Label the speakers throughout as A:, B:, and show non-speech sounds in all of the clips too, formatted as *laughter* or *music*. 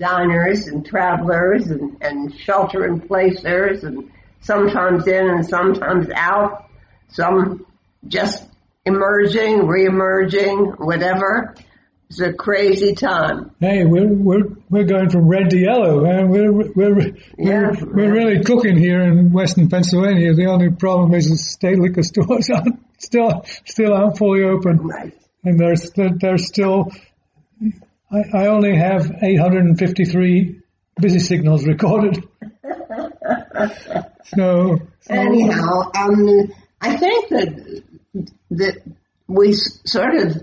A: diners and travelers and, and shelter in placers and sometimes in and sometimes out, some just emerging, re-emerging, whatever. It's a crazy time.
B: Hey, we're we're we're going from red to yellow, man. We're we're
A: Yeah.
B: we're, we're really cooking here in Western Pennsylvania. The only problem is the state liquor *laughs* stores aren't still still aren't fully open,
A: Right.
B: and there's there's still. I, I only have 853 busy signals recorded. *laughs* so, so
A: Anyhow, um, I think that that we sort of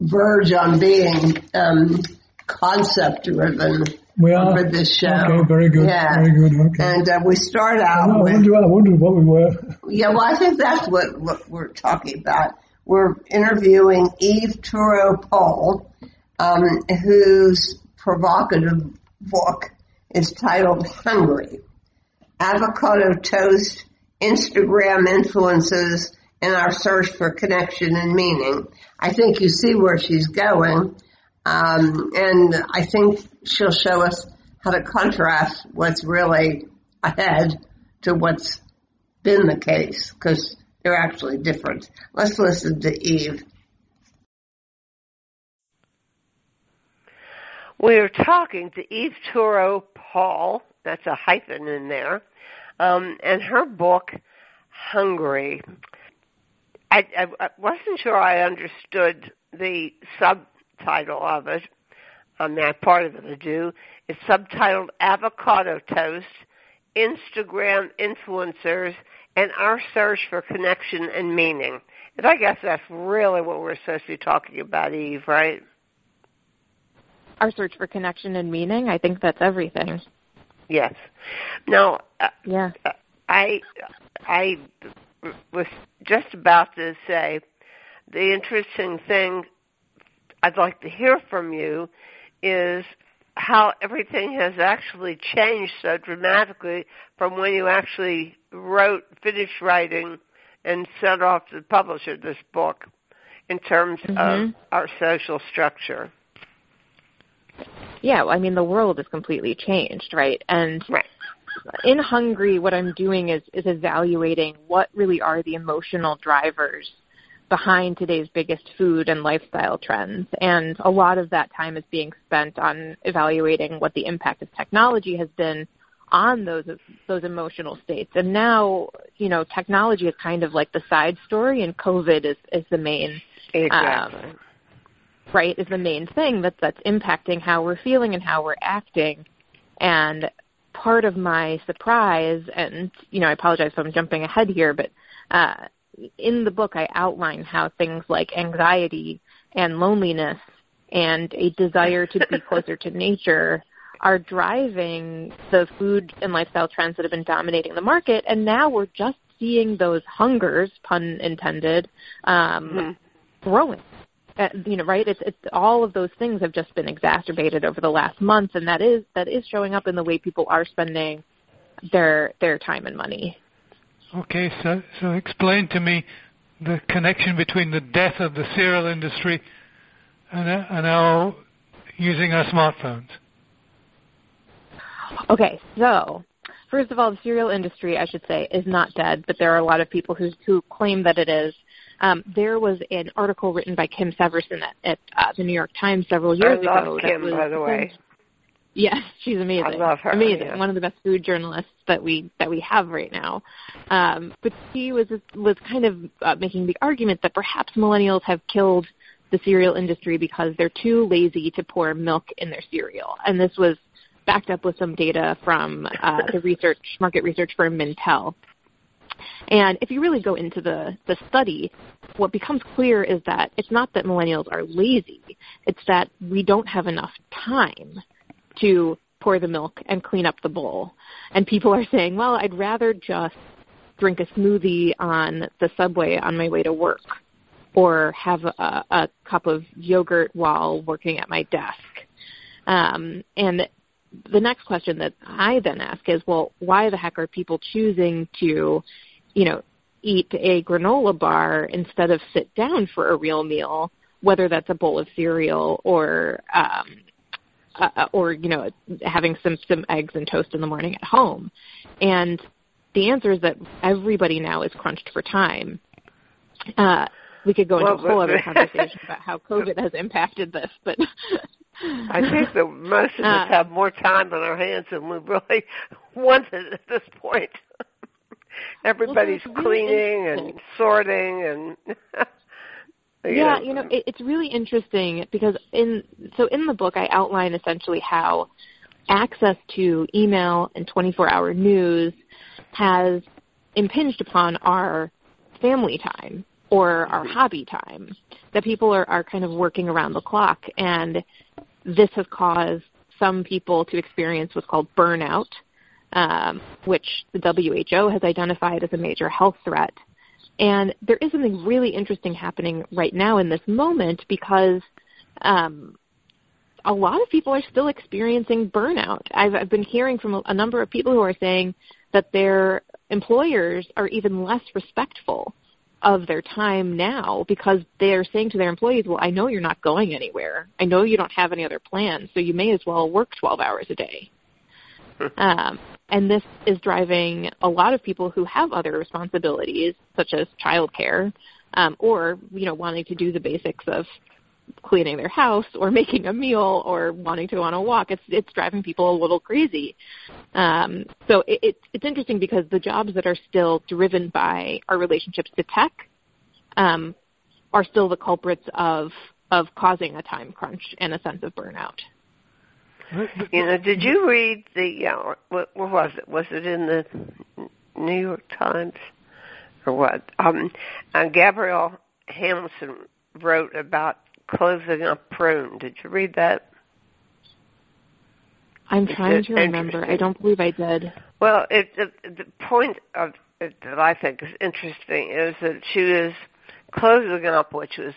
A: verge on being um, concept driven
B: we are
A: for this show.
B: Okay, very good,
A: Yeah.
B: very good. Okay.
A: And uh, we start out
B: I
A: with
B: wonder, I wonder what we were. *laughs*
A: Yeah, well, I think that's what, what we're talking about. We're interviewing Eve Turow Paul, um, whose provocative book is titled Hungry. Avocado toast, Instagram influences, and our search for connection and meaning. I think you see where she's going. Um, and I think she'll show us how to contrast what's really ahead to what's been the case because they're actually different. Let's listen to Eve.
C: We're talking to Eve Turow Paul, that's a hyphen in there, um, and her book, Hungry. I, I, wasn't sure I understood the subtitle of it. I mean, part of it I do. It's subtitled Avocado Toast, Instagram Influencers, and Our Search for Connection and Meaning. And I guess that's really what we're supposed to be talking about, Eve, right?
D: Our search for connection and meaning. I think that's everything.
C: Yes. Now, uh,
D: Yeah.
C: I I was just about to say the interesting thing I'd like to hear from you is how everything has actually changed so dramatically from when you actually wrote, finished writing, and sent off to the publisher this book in terms of
D: Mhm.
C: our social structure.
D: Yeah, I mean the world has completely changed, right? And
C: Right.
D: in Hungry, what I'm doing is is evaluating what really are the emotional drivers behind today's biggest food and lifestyle trends. And a lot of that time is being spent on evaluating what the impact of technology has been on those those emotional states. And now, you know, technology is kind of like the side story, and COVID is is the main
C: Exactly.
D: Um, right is the main thing that that's impacting how we're feeling and how we're acting. And part of my surprise and you know i apologize if i'm jumping ahead here but uh in the book i outline how things like anxiety and loneliness and a desire to be *laughs* closer to nature are driving the food and lifestyle trends that have been dominating the market. And now we're just seeing those hungers pun intended um
C: Mhm.
D: growing uh, you know, right? It's it's all of those things have just been exacerbated over the last month, and that is that is showing up in the way people are spending their their time and money.
E: Okay, so so explain to me the connection between the death of the cereal industry and uh, and our using our smartphones.
D: Okay, so first of all, the cereal industry, I should say, is not dead, but there are a lot of people who who claim that it is. Um, there was an article written by Kim Severson at, at uh, the New York Times several years
C: I love
D: ago.
C: Kim,
D: was
C: by the way.
D: Yes, she's amazing.
C: I love her,
D: Amazing.
C: yeah.
D: One of the best food journalists that we that we have right now. Um, but she was was kind of uh, making the argument that perhaps millennials have killed the cereal industry because they're too lazy to pour milk in their cereal, and this was backed up with some data from uh, the *laughs* research market research firm Mintel. And if you really go into the, the study, what becomes clear is that it's not that millennials are lazy, it's that we don't have enough time to pour the milk and clean up the bowl. And people are saying, well, I'd rather just drink a smoothie on the subway on my way to work or have a, a cup of yogurt while working at my desk. Um, and the next question that I then ask is, well, why the heck are people choosing to, you know, eat a granola bar instead of sit down for a real meal, whether that's a bowl of cereal or um, uh, or you know having some some eggs and toast in the morning at home? And the answer is that everybody now is crunched for time. Uh, we could go into well, a whole other *laughs* conversation about how covid has impacted this but *laughs*
C: I think that most of us have more time on our hands than we really *laughs* wanted at this point. *laughs* Everybody's well, really cleaning and sorting and *laughs*
D: yeah, you know, it, it's really interesting because in so in the book I outline essentially how access to email and 24-hour news has impinged upon our family time or our hobby time. That people are, are kind of working around the clock, and this has caused some people to experience what's called burnout, um, which the WHO has identified as a major health threat. And there is something really interesting happening right now in this moment because um, a lot of people are still experiencing burnout. I've, I've been hearing from a, a number of people who are saying that their employers are even less respectful of their time now because they're saying to their employees, well, I know you're not going anywhere. I know you don't have any other plans, so you may as well work 12 hours a day. um, and this is driving a lot of people who have other responsibilities, such as childcare, um, or you know wanting to do the basics of cleaning their house or making a meal or wanting to go on a walk. It's it's driving people a little crazy. Um, so it, it, it's interesting because the jobs that are still driven by our relationships to tech um, are still the culprits of of causing a time crunch and a sense of burnout.
C: You know, did you read the? Uh, what, what was it? Was it in the New York Times or what? Um, uh, Gabrielle Hamilton wrote about closing up Prune. Did you read that?
D: I'm trying to remember. I don't believe I did.
C: Well, it, it, the point of it that I think is interesting is that she was closing up, which was,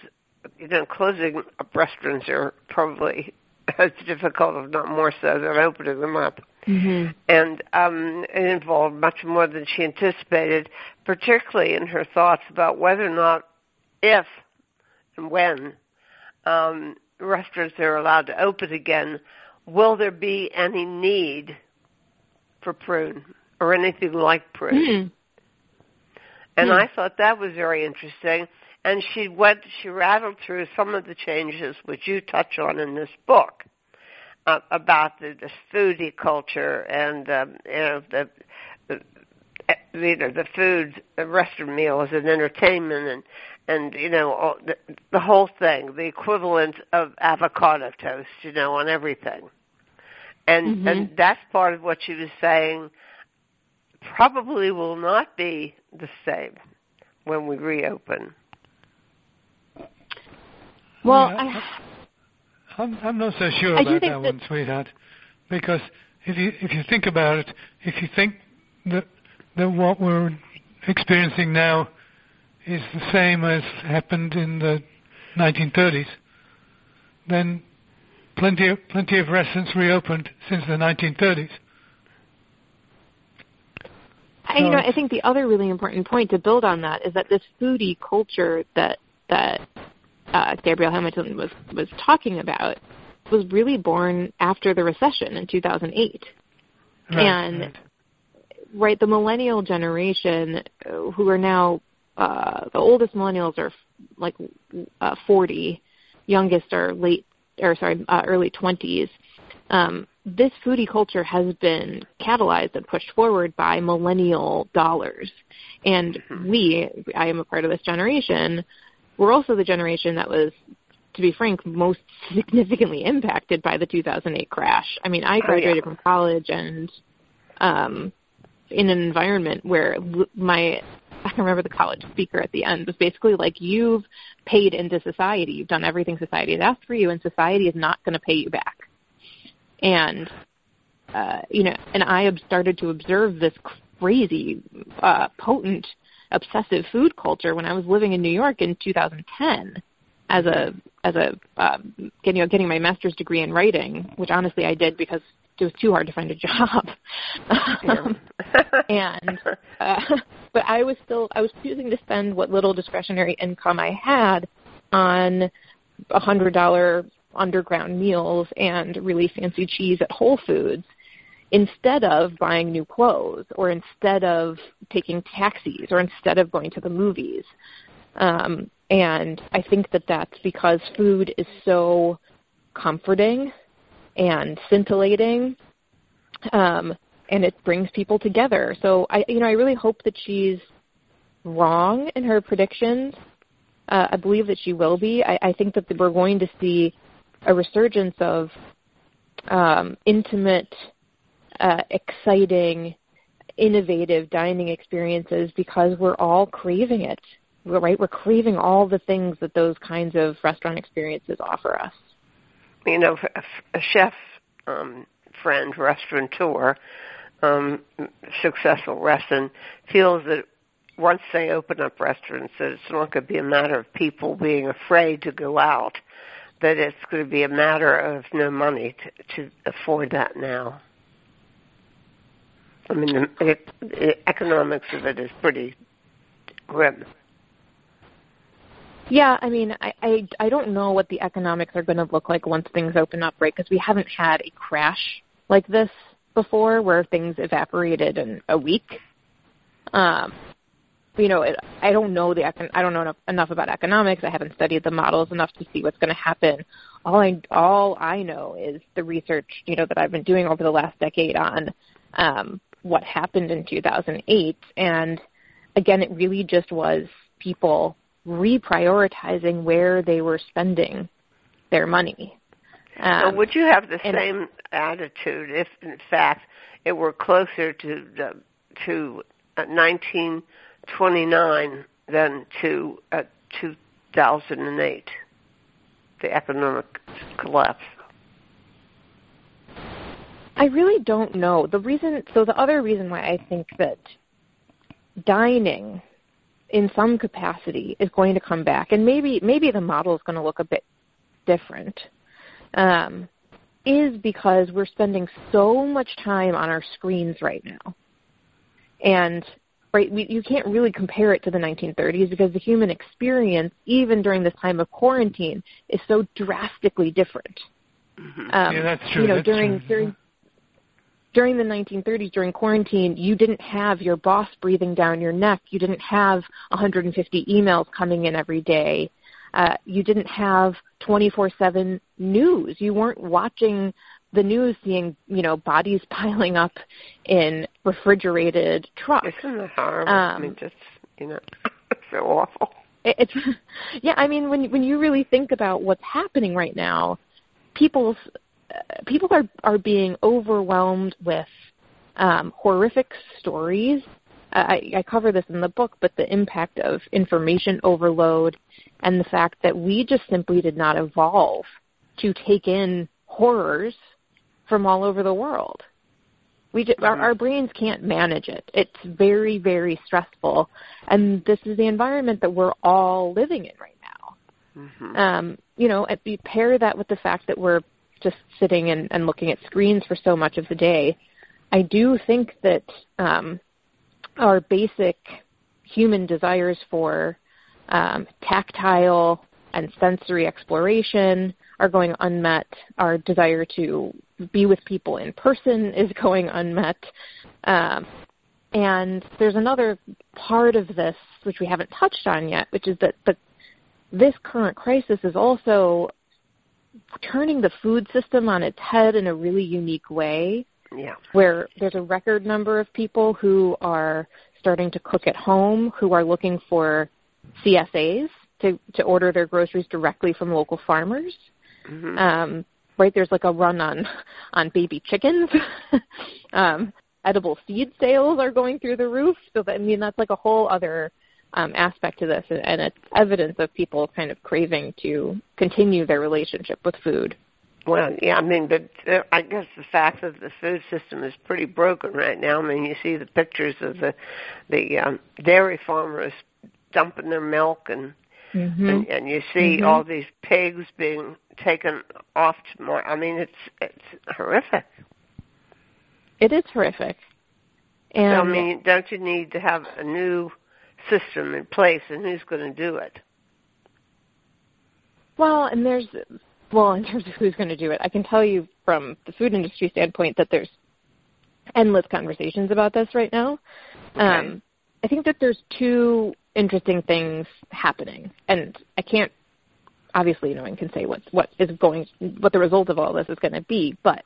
C: you know, closing up restaurants are probably *laughs* as difficult, if not more so, than opening them up. Mm-hmm. And um, it involved much more than she anticipated, particularly in her thoughts about whether or not, if and when um, restaurants are allowed to open again, will there be any need for prune or anything like prune? Mm-hmm. And mm-hmm. I thought that was very interesting. And she went, she rattled through some of the changes which you touch on in this book uh, about the, the foodie culture and um, you know the, the you know the food, the restaurant meal as an entertainment and and you know all, the, the whole thing, the equivalent of avocado toast, you know, on everything. And mm-hmm. and that's part of what she was saying. Probably will not be the same when we reopen.
D: Well, yeah,
E: I, I'm I'm not so sure about that, that one, sweetheart, because if you if you think about it, if you think that that what we're experiencing now is the same as happened in the 1930s, then plenty of, plenty of restaurants reopened since the 1930s.
D: I, you know, I think the other really important point to build on that is that this foodie culture that that uh, Gabrielle Hamilton was was talking about was really born after the recession in 2008, right, and right. right, the millennial generation uh, who are now uh, the oldest millennials are like uh, 40, youngest are late or sorry uh, early 20s. Um, this foodie culture has been catalyzed and pushed forward by millennial dollars, and mm-hmm. we, I am a part of this generation. We're also the generation that was to be frank, most *laughs* significantly impacted by the 2008 crash. I mean, I graduated oh, yeah. from college and um, in an environment where my I remember the college speaker at the end was basically like, you've paid into society. You've done everything society has asked for you, and society is not going to pay you back. And, uh, you know, and I started to observe this crazy, uh, potent, obsessive food culture when I was living in New York in 2010 as a as a uh, getting getting my master's degree in writing, which honestly I did because it was too hard to find a job. *laughs* um, and uh, but I was still I was choosing to spend what little discretionary income I had on a hundred dollar underground meals and really fancy cheese at Whole Foods instead of buying new clothes or instead of taking taxis or instead of going to the movies. Um, and I think that that's because food is so comforting and scintillating, um, and it brings people together. So I, you know, I really hope that she's wrong in her predictions. Uh, I believe that she will be. I, I think that we're going to see a resurgence of um, intimate, uh, exciting, innovative dining experiences because we're all craving it right? We're craving all the things that those kinds of restaurant experiences offer us.
C: You know, a chef um, friend, restaurateur, um, successful restaurant, feels that once they open up restaurants, that it's not going to be a matter of people being afraid to go out, that it's going to be a matter of no money to, to afford that now. I mean, the, the economics of it is pretty grim.
D: Yeah, I mean, I, I I don't know what the economics are going to look like once things open up, right? Because we haven't had a crash like this before, where things evaporated in a week. Um, you know, it, I don't know the I don't know enough, enough about economics. I haven't studied the models enough to see what's going to happen. All I all I know is the research, you know, that I've been doing over the last decade on um, what happened in 2008, and again, it really just was people reprioritizing where they were spending their money.
C: Um, so would you have the same attitude if, in fact, it were closer to the, to uh, 1929 than to uh, 2008, the economic collapse?
D: I really don't know. The reason, so the other reason why I think that dining in some capacity is going to come back, and maybe maybe the model is going to look a bit different, um, is because we're spending so much time on our screens right now, and right we, you can't really compare it to the 1930s because the human experience, even during this time of quarantine, is so drastically different.
E: Mm-hmm. Um, yeah, that's true.
D: You know,
E: that's
D: during
E: true.
D: during during the 1930s, during quarantine, you didn't have your boss breathing down your neck. You didn't have 150 emails coming in every day. Uh, you didn't have 24/7 news. You weren't watching the news, seeing you know bodies *laughs* piling up in refrigerated trucks.
C: Isn't that horrible? Um, I mean, just you know, it's *laughs* so awful.
D: It's *laughs* yeah. I mean, when when you really think about what's happening right now, people's people are are being overwhelmed with um, horrific stories. I, I cover this in the book, but the impact of information overload and the fact that we just simply did not evolve to take in horrors from all over the world. We just, our, our brains can't manage it. It's very, very stressful, and this is the environment that we're all living in right now. Mm-hmm. Um, you know, if you pair that with the fact that we're just sitting and, and looking at screens for so much of the day, I do think that um, our basic human desires for um, tactile and sensory exploration are going unmet. Our desire to be with people in person *laughs* is going unmet. Um, and there's another part of this which we haven't touched on yet, which is that the, this current crisis is also turning the food system on its head in a really unique way.
C: Yeah.
D: Where there's a record number of people who are starting to cook at home, who are looking for CSAs to to order their groceries directly from local farmers. Mm-hmm. Um, right there's like a run on on baby chickens. *laughs* um, edible seed sales are going through the roof. So that, I mean that's like a whole other um, aspect to this, and it's evidence of people kind of craving to continue their relationship with food.
C: Well, yeah, I mean, but uh, I guess the fact that the food system is pretty broken right now. I mean, you see the pictures of the the um, dairy farmers dumping their milk, and mm-hmm. and, and you see mm-hmm. all these pigs being taken off to more. I mean, it's it's horrific.
D: It is horrific. And
C: so, I mean, don't you need to have a new system in place and who's going to do it.
D: Well, and there's well, in terms of who's going to do it, I can tell you from the food industry standpoint that there's endless conversations about this right now.
C: Okay.
D: Um, I think that there's two interesting things happening, and I can't obviously no one can say what what is going what the result of all this is going to be. But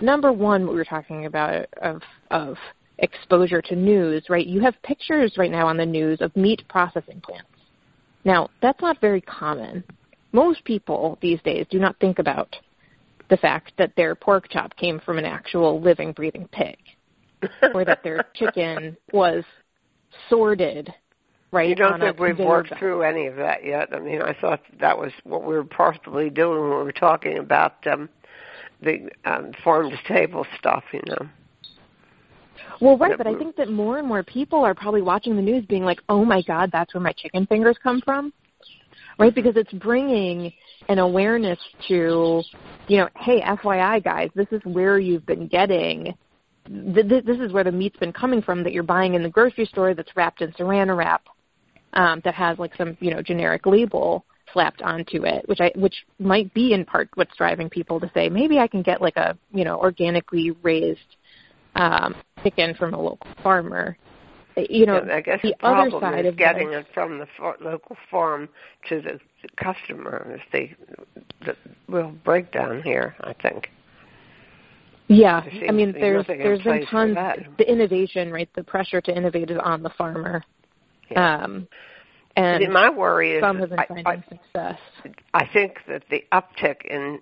D: number one, what we were talking about of of exposure to news, right? You have pictures right now on the news of meat processing plants. Now that's not very common. Most people these days do not think about the fact that their pork chop came from an actual living, breathing pig, *laughs* or that their chicken was sorted right
C: you don't think we've worked
D: belt.
C: through any of that yet? I mean, I thought that was what we were possibly doing when we were talking about um, the um, farm to table stuff. You know.
D: Well, right, but I think that more and more people are probably watching the news being like, oh my God, that's where my chicken fingers come from. Right? Because it's bringing an awareness to, you know, hey, FYI, guys, this is where you've been getting, th- th- this is where the meat's been coming from that you're buying in the grocery store that's wrapped in saran wrap um, that has like some, you know, generic label slapped onto it, which I, which might be in part what's driving people to say maybe I can get like a, you know, organically raised um, chicken from a local farmer. You know,
C: Yeah, I guess
D: the
C: the
D: other
C: problem
D: side
C: is
D: of
C: getting
D: this,
C: it from the far, local farm to the, the customer is the, the real breakdown here. I think.
D: yeah. I mean, there's there's been tons. The innovation, right? The pressure to innovate is on the farmer.
C: Yeah.
D: Um, and
C: See, my worry is
D: some have been
C: I, I,
D: success.
C: I think that the uptick in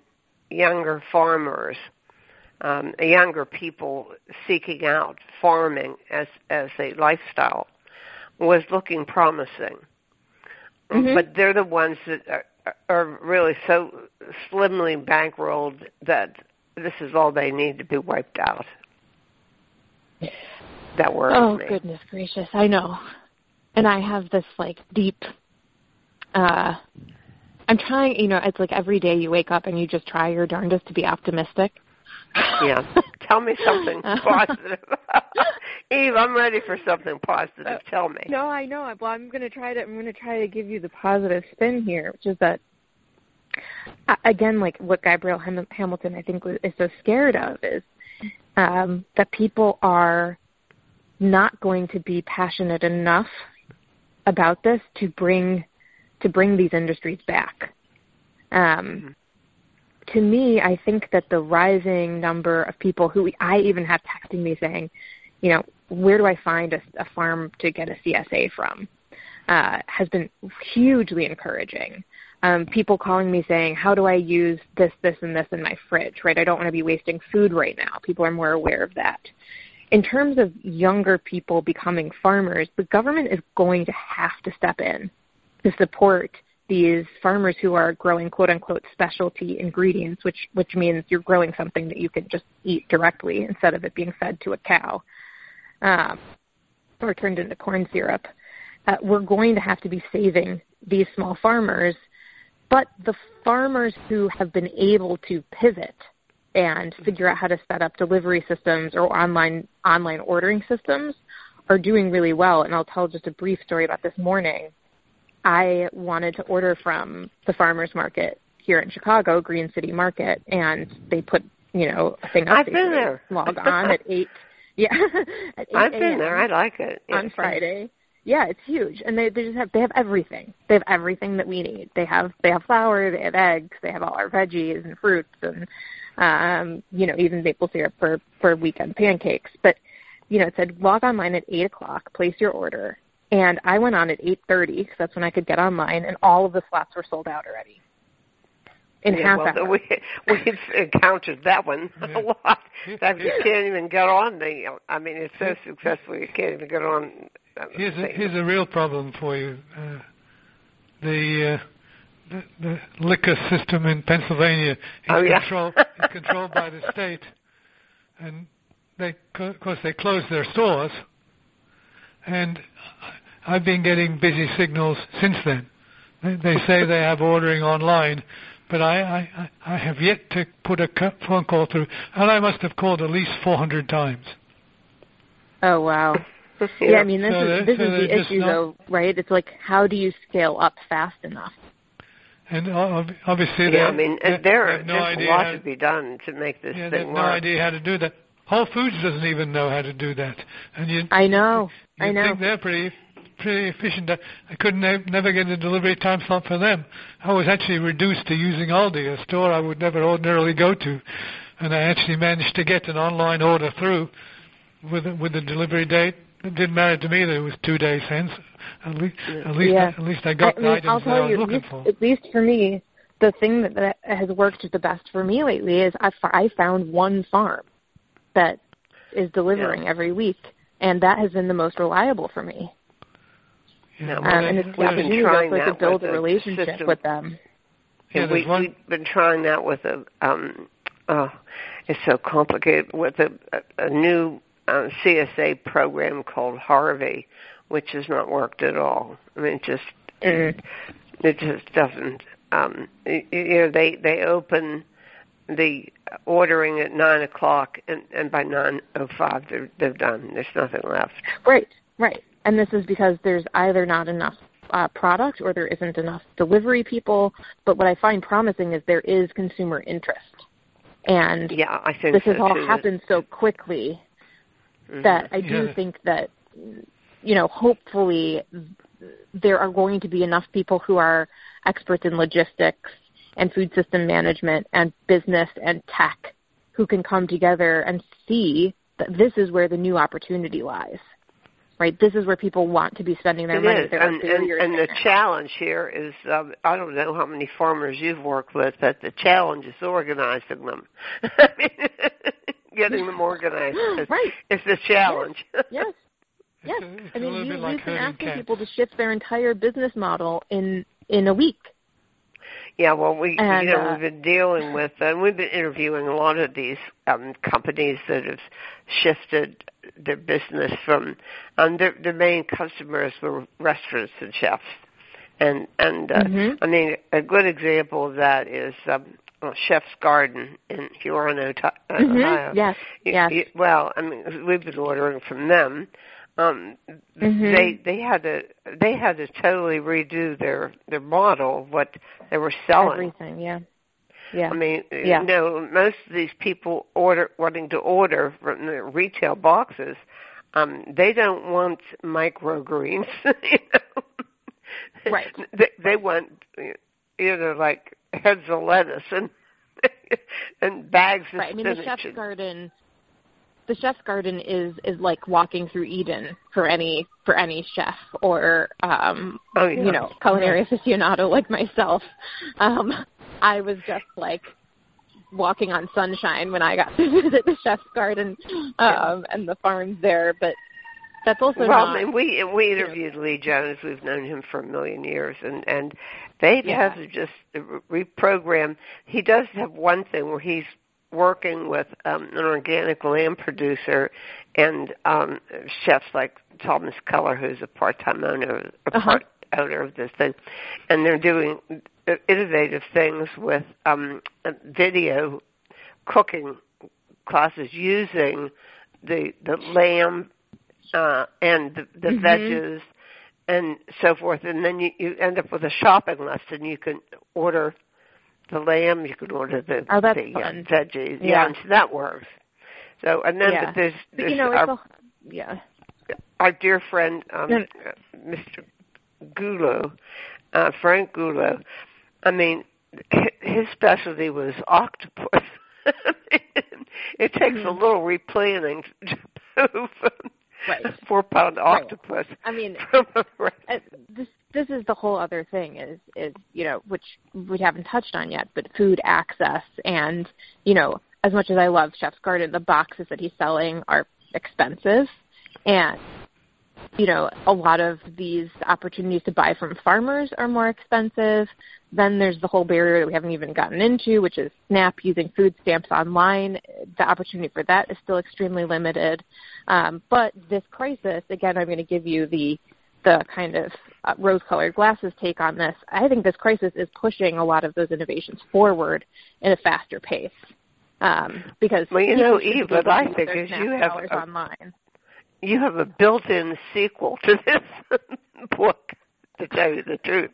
C: younger farmers, um, younger people seeking out farming as as a lifestyle, was looking promising.
D: Mhm.
C: But they're the ones that are, are really so slimly bankrolled that this is all they need to be wiped out. That worries
D: Oh
C: me.
D: goodness gracious, I know. And I have this like deep uh I'm trying, you know, it's like every day you wake up and you just try your darndest to be optimistic.
C: Yeah. *laughs* Tell me something
D: Uh,
C: positive. *laughs* Eve, I'm ready for something positive. Tell me.
D: No, I know. Well, I'm going to try to I'm going to try to give you the positive spin here, which is that uh, again, like what Gabrielle Ham- Hamilton I think was, is so scared of is um, that people are not going to be passionate enough about this to bring to bring these industries back. Um, to me, I think that the rising number of people who I even have texting me saying, you know, where do I find a, a farm to get a CSA from, uh, has been hugely encouraging. Um, people calling me saying, how do I use this, this, and this in my fridge, right? I don't want to be wasting food right now. People are more aware of that. In terms of younger people becoming farmers, the government is going to have to step in to support these farmers who are growing quote unquote specialty ingredients, which which means you're growing something that you can just eat directly instead of it being fed to a cow um, or turned into corn syrup. Uh, we're going to have to be saving these small farmers, but the farmers who have been able to pivot and figure out how to set up delivery systems or online online ordering systems are doing really well. And I'll tell just a brief story about this morning. I wanted to order from the farmers market here in Chicago, Green City Market, and they put you know a thing up.
C: I've been there.
D: Log *laughs* on at eight. Yeah, *laughs* at 8
C: I've been there. I like it.
D: on Friday. Yeah, it's huge, and they they just have they have everything. They have everything that we need. They have they have flour, they have eggs, they have all our veggies and fruits, and um, you know even maple syrup for for weekend pancakes. But you know it said log online at eight o'clock, place your order, and I went on at eight thirty because that's when I could get online, and all of the slots were sold out already in
C: yeah,
D: half
C: well,
D: hour.
C: We, we've encountered that one a lot. That you can't even get on the. I mean, it's so successful you can't even get on. uh,
E: Here's a, here's a real problem for you. Uh, the, uh, the the liquor system in Pennsylvania is
C: Oh, yeah.
E: controlled is controlled by the *laughs* state, and they of course they closed their stores, and I've been getting busy signals since then. They, they say they have ordering online, but I, I I have yet to put a phone call through, and I must have called at least 400 times.
D: Oh wow. Yeah, I mean this
E: So
D: is this
E: so
D: is the issue
E: not-
D: though, right? It's like how do you scale up fast enough?
E: and uh, obviously,
C: yeah, I mean,
E: they,
C: there,
E: they no
C: there's a lot
E: how,
C: to be done to make this
E: yeah,
C: thing
E: they have
C: work.
E: no idea how to do that. Whole Foods doesn't even know how to do that, and you.
D: I know.
E: You
D: I know.
E: think they're pretty pretty efficient. I could ne- never get a delivery time slot for them. I was actually reduced to using Aldi, a store I would never ordinarily go to, and I actually managed to get an online order through with with the delivery date. It didn't matter to me that it was two days hence. At least, at least,
D: yeah.
E: at least I got
D: I
E: the
D: mean,
E: items
D: I'll
E: that
D: tell
E: I was
D: you,
E: looking
D: at least,
E: for.
D: At least for me, the thing that, that has worked the best for me lately is I, I found one farm that is delivering
C: Yeah.
D: every week, and that has been the most reliable for me.
E: Yeah,
C: Um,
E: well,
D: Um, and it's the
C: we've been
D: opportunity
C: trying
D: also to
C: that
D: build
C: with
D: a relationship
C: system.
D: with them.
E: yeah,
C: And we,
E: one...
C: We've been trying that with a, um, oh, it's so complicated, with a, a, a new uh, CSA program called Harvie, which has not worked at all. I mean, it just,
D: Mm.
C: it just doesn't, um, you, you know, they, they open the ordering at nine o'clock and, and by nine oh five they're, they're done. There's nothing left.
D: Right, right. And this is because there's either not enough uh, product or there isn't enough delivery people. But what I find promising is there is consumer interest. And
C: Yeah, I think
D: this
C: so
D: has all
C: too.
D: happened so quickly
C: Mhm.
D: that I do
E: Yeah.
D: think that, you know, hopefully there are going to be enough people who are experts in logistics and food system management and business and tech who can come together and see that this is where the new opportunity lies. Right? This is where people want to be spending their
C: It
D: money.
C: is,
D: There
C: and, and, and the challenge here is um, I don't know how many farmers you've worked with, but the challenge is organizing them, *laughs* *laughs* getting them organized. *gasps* Is,
D: Right.
C: is the challenge.
D: Yes. Yes.
E: It's a- *laughs* it's
D: I
E: a
D: mean, you,
E: bit like
D: you've been asking
E: cats.
D: people to shift their entire business model in in a week.
C: Yeah, well, we
D: And,
C: you know
D: uh,
C: we've been dealing with, and we've been interviewing a lot of these um, companies that have shifted their business from, um, their their main customers were restaurants and chefs, and and uh,
D: Mhm.
C: I mean a good example of that is um, well, Chef's Garden in Huron, uh,
D: Mhm.
C: Ohio.
D: Yes.
C: Y-
D: Yes.
C: y- well, I mean, we've been ordering from them. Um,
D: Mhm.
C: They they had to they had to totally redo their their model of what they were selling.
D: Everything. Yeah. Yeah.
C: I mean,
D: Yeah.
C: you know, most of these people order wanting to order from the retail boxes. Um, they don't want microgreens. *laughs* you know?
D: Right. *laughs*
C: They, they want you know like heads of lettuce and *laughs* and bags of
D: Right. I mean, the chef's garden. The chef's garden is is like walking through Eden for any for any chef or um
C: oh, yeah.
D: you know culinary aficionado like myself. Um, I was just like walking on sunshine when I got *laughs* to visit the chef's garden um, and the farms there, but that's also
C: well,
D: not.
C: I mean, we we interviewed Lee Jones. We've known him for a million years, and and they've
D: Yeah.
C: to just reprogram. He does have one thing where he's working with um, an organic lamb producer and um, chefs like Thomas Keller, who's a part-time owner, a
D: Uh-huh.
C: part owner of this thing, and they're doing innovative things with um, video cooking classes using the the lamb uh, and the, the
D: Mhm.
C: veggies and so forth, and then you, you end up with a shopping list, and you can order the lamb, you can order the,
D: Oh, that's
C: the uh,
D: fun.
C: veggies, yeah.
D: Yeah.
C: so that works. So, and then
D: Yeah.
C: there's,
D: But,
C: there's
D: you know,
C: our,
D: a, yeah.
C: our dear friend um,
D: No.
C: uh, Mr. Gulo, uh, Frank Gulo. I mean, hi- his specialty was octopus. *laughs* it takes a
D: Mhm.
C: little replanning to move
D: Right.
C: a *laughs* four-pound
D: Right.
C: octopus
D: I mean,
C: a
D: uh, this this is the whole other thing is is you know which we haven't touched on yet, but food access and you know as much as I love Chef's Garden, the boxes that he's selling are expensive, and you know a lot of these opportunities to buy from farmers are more expensive. Then there's the whole barrier that we haven't even gotten into, which is SNAP using food stamps online. The opportunity for that is still extremely limited. Um, but this crisis, again, I'm going to give you the the kind of uh, rose-colored glasses take on this. I think this crisis is pushing a lot of those innovations forward in a faster pace. Um, because
C: Well, you know,
D: should
C: Eve,
D: able
C: what I think is you have a-
D: online.
C: you have a built-in sequel to this *laughs* book. to tell you the truth.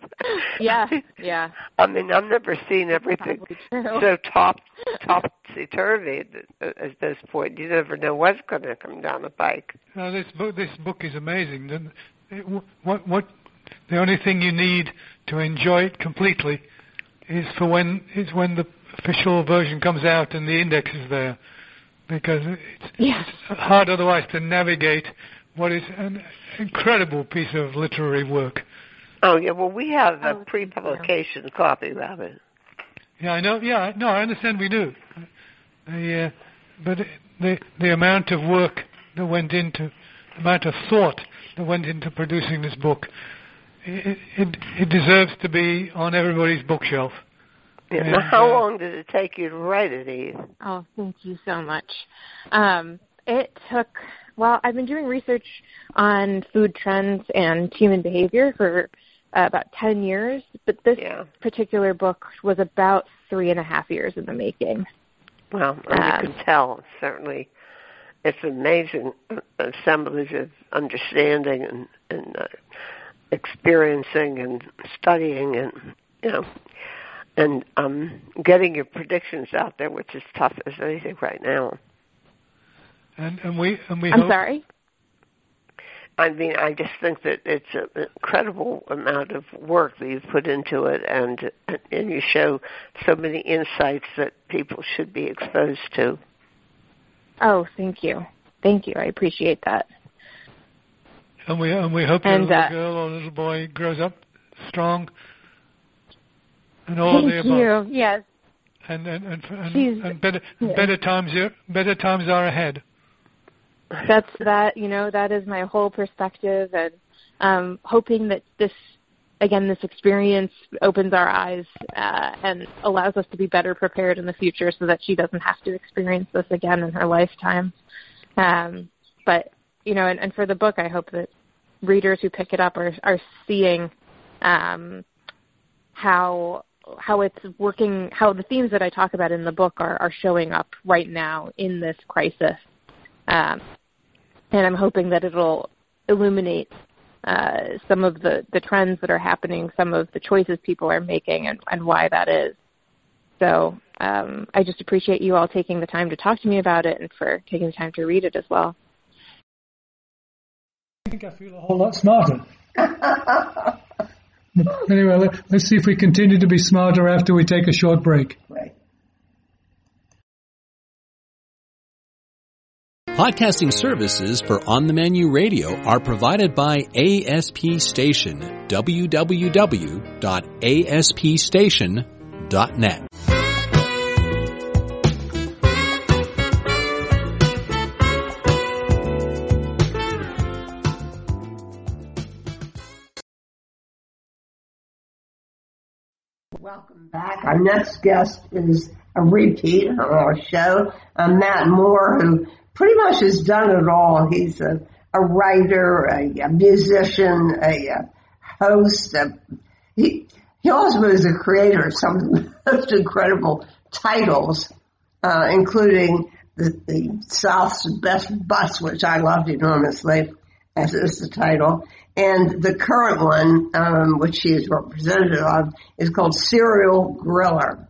D: Yeah, yeah. *laughs*
C: I mean, I've never seen everything so top topsy turvy at, at this point. You never know what's going to come down the pike.
E: Now, this book, this book is amazing. What, what, the only thing you need to enjoy it completely is for when is when the official version comes out and the index is there, because it's,
D: yeah.
E: it's hard otherwise to navigate what is an incredible piece of literary work.
C: Oh yeah, well we have a oh, pre-publication yeah. copy of it.
E: Yeah, I know. Yeah, no, I understand we do. The, uh, but the the amount of work that went into, the amount of thought that went into producing this book, it it, it deserves to be on everybody's bookshelf.
C: Yeah. And, how uh, long did it take you to write it, Eve?
D: Oh, thank you so much. Um, it took well, I've been doing research on food trends and human behavior for uh, about 10 years, but this yeah. particular book was about three and a half years in the making.
C: Well, um, you can tell, certainly. It's an amazing assemblage of understanding and, and uh, experiencing and studying and, you know, and um, getting your predictions out there, which is tough as anything right now.
E: And, and we and we.
D: I'm
E: hope,
D: sorry.
C: I mean, I just think that it's an incredible amount of work that you've put into it, and and you show so many insights that people should be exposed to.
D: Oh, thank you, thank you. I appreciate that.
E: And we and we hope and, your little uh, girl or little boy grows up strong and all
D: thank
E: the above.
D: you. Yes.
E: And and and, and, and better better times better times are ahead
D: that's that you know that is my whole perspective and um hoping that this again this experience opens our eyes uh, and allows us to be better prepared in the future so that she doesn't have to experience this again in her lifetime. Um but you know and, and for the book i hope that readers who pick it up are are seeing um how how it's working how the themes that i talk about in the book are are showing up right now in this crisis. Um, and I'm hoping that it'll illuminate uh, some of the, the trends that are happening, some of the choices people are making, and, and why that is. So um, I just appreciate you all taking the time to talk to me about it and for taking the time to read it as well.
B: I think I feel a whole lot smarter. *laughs* anyway, let, us see if we continue to be smarter after we take a short break.
A: Right.
F: Podcasting services for On the Menu Radio are provided by ASP Station, www.aspstation.net.
A: Welcome back. Our next guest is a repeat on our show, uh, Matt Moore, who pretty much has done it all. He's a, a writer, a, a musician, a, a host. A, he, he also is a creator of some of the *laughs* most incredible titles, uh, including the, the South's Best Butts, which I loved enormously, as is the title. And the current one, um, which he is representative of, is called Serial Griller.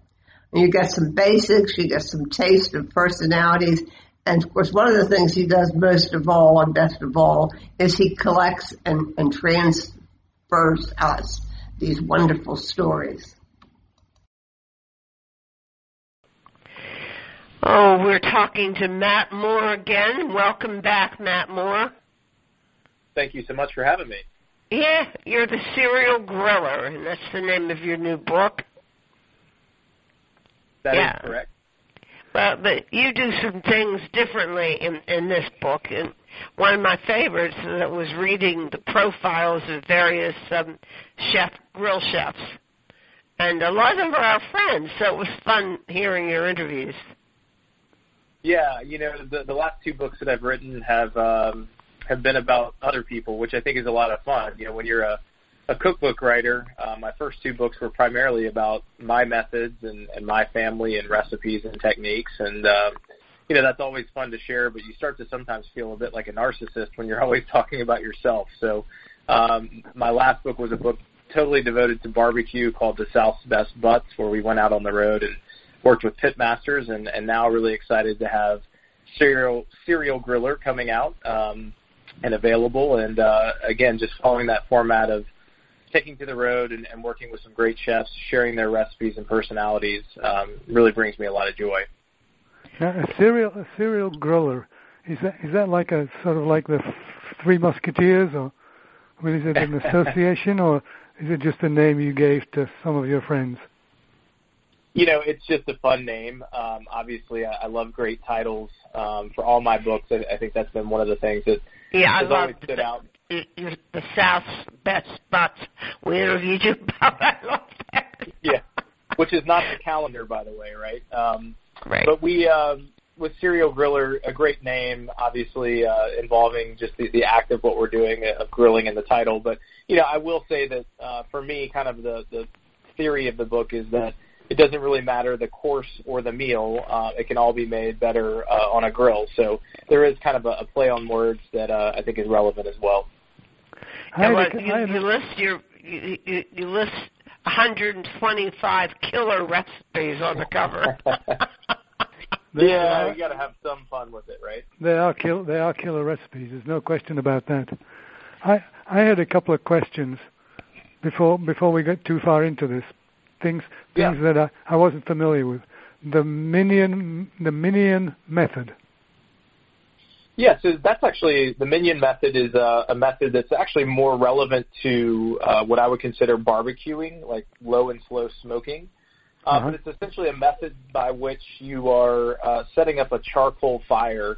A: And you get some basics, you get some taste of personalities, and of course, one of the things he does most of all and best of all is he collects and, and transfers us these wonderful stories.
C: Oh, we're talking to Matt Moore again. Welcome back, Matt Moore.
G: Thank you so much for having me.
C: Yeah, you're the serial griller, and that's the name of your new book.
G: That yeah. is correct.
C: But but you do some things differently in in this book, and one of my favorites that was reading the profiles of various um, chef grill chefs, and a lot of them are our friends. So it was fun hearing your interviews.
G: Yeah, you know the the last two books that I've written have um, have been about other people, which I think is a lot of fun. You know, when you're a a cookbook writer. Uh, my first two books were primarily about my methods and, and my family and recipes and techniques. And, um, you know, that's always fun to share, but you start to sometimes feel a bit like a narcissist when you're *laughs* always talking about yourself. So Um, my last book was a book totally devoted to barbecue called The South's Best Butts, where we went out on the road and worked with pit masters, and, and now really excited to have Serial Serial Griller coming out um, and available. And uh, again, just following that format of taking to the road and, and working with some great chefs, sharing their recipes and personalities, um, really brings me a lot of joy.
E: Now, a serial a serial griller is that is that like a sort of like the Three Musketeers, or is it an *laughs* association, or is it just a name you gave to some of your friends?
G: You know, it's just a fun name. Um, obviously, I, I love great titles um, for all my books. I, I think that's been one of the things that
C: yeah,
G: has
C: I
G: always
C: love
G: stood out.
C: The South's best Butts. We interviewed you about that. I love that.
G: yeah, which is not the calendar, by the way, right? Um,
C: right.
G: But we, um, with Serial Griller, a great name, obviously uh, involving just the, the act of what we're doing of grilling in the title. But you know, I will say that uh, for me, kind of the the theory of the book is that it doesn't really matter the course or the meal; uh, it can all be made better uh, on a grill. So there is kind of a, a play on words that uh, I think is relevant as well.
C: Yeah, well, you, you list your you, you, you list 125 killer recipes on the cover. *laughs*
G: yeah, you got to have some fun with it, right?
E: They are kill they are killer recipes. There's no question about that. I I had a couple of questions before before we get too far into this. Things things
G: yeah.
E: that I, I wasn't familiar with. The minion the minion method.
G: Yeah, so that's actually the minion method is a, a method that's actually more relevant to uh, what I would consider barbecuing, like low and slow smoking. Uh, uh-huh. But it's essentially a method by which you are uh, setting up a charcoal fire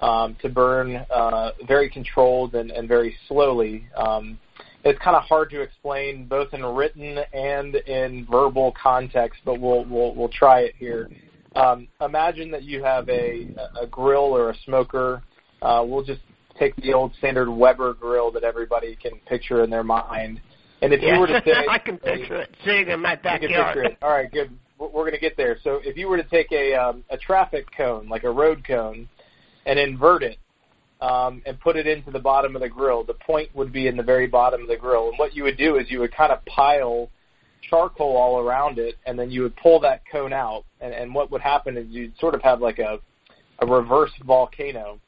G: um, to burn uh, very controlled and, and very slowly. Um, it's kind of hard to explain both in written and in verbal context, but we'll we'll, we'll try it here. Um, imagine that you have a, a grill or a smoker. Uh, we'll just take the old standard Weber grill that everybody can picture in their mind. And if
C: yeah.
G: you were to *laughs* take,
C: I can picture it sitting in my backyard.
G: All right, good. We're going to get there. So if you were to take a um, a traffic cone, like a road cone, and invert it um, and put it into the bottom of the grill, the point would be in the very bottom of the grill. And what you would do is you would kind of pile charcoal all around it, and then you would pull that cone out. And, and what would happen is you'd sort of have like a a reverse volcano.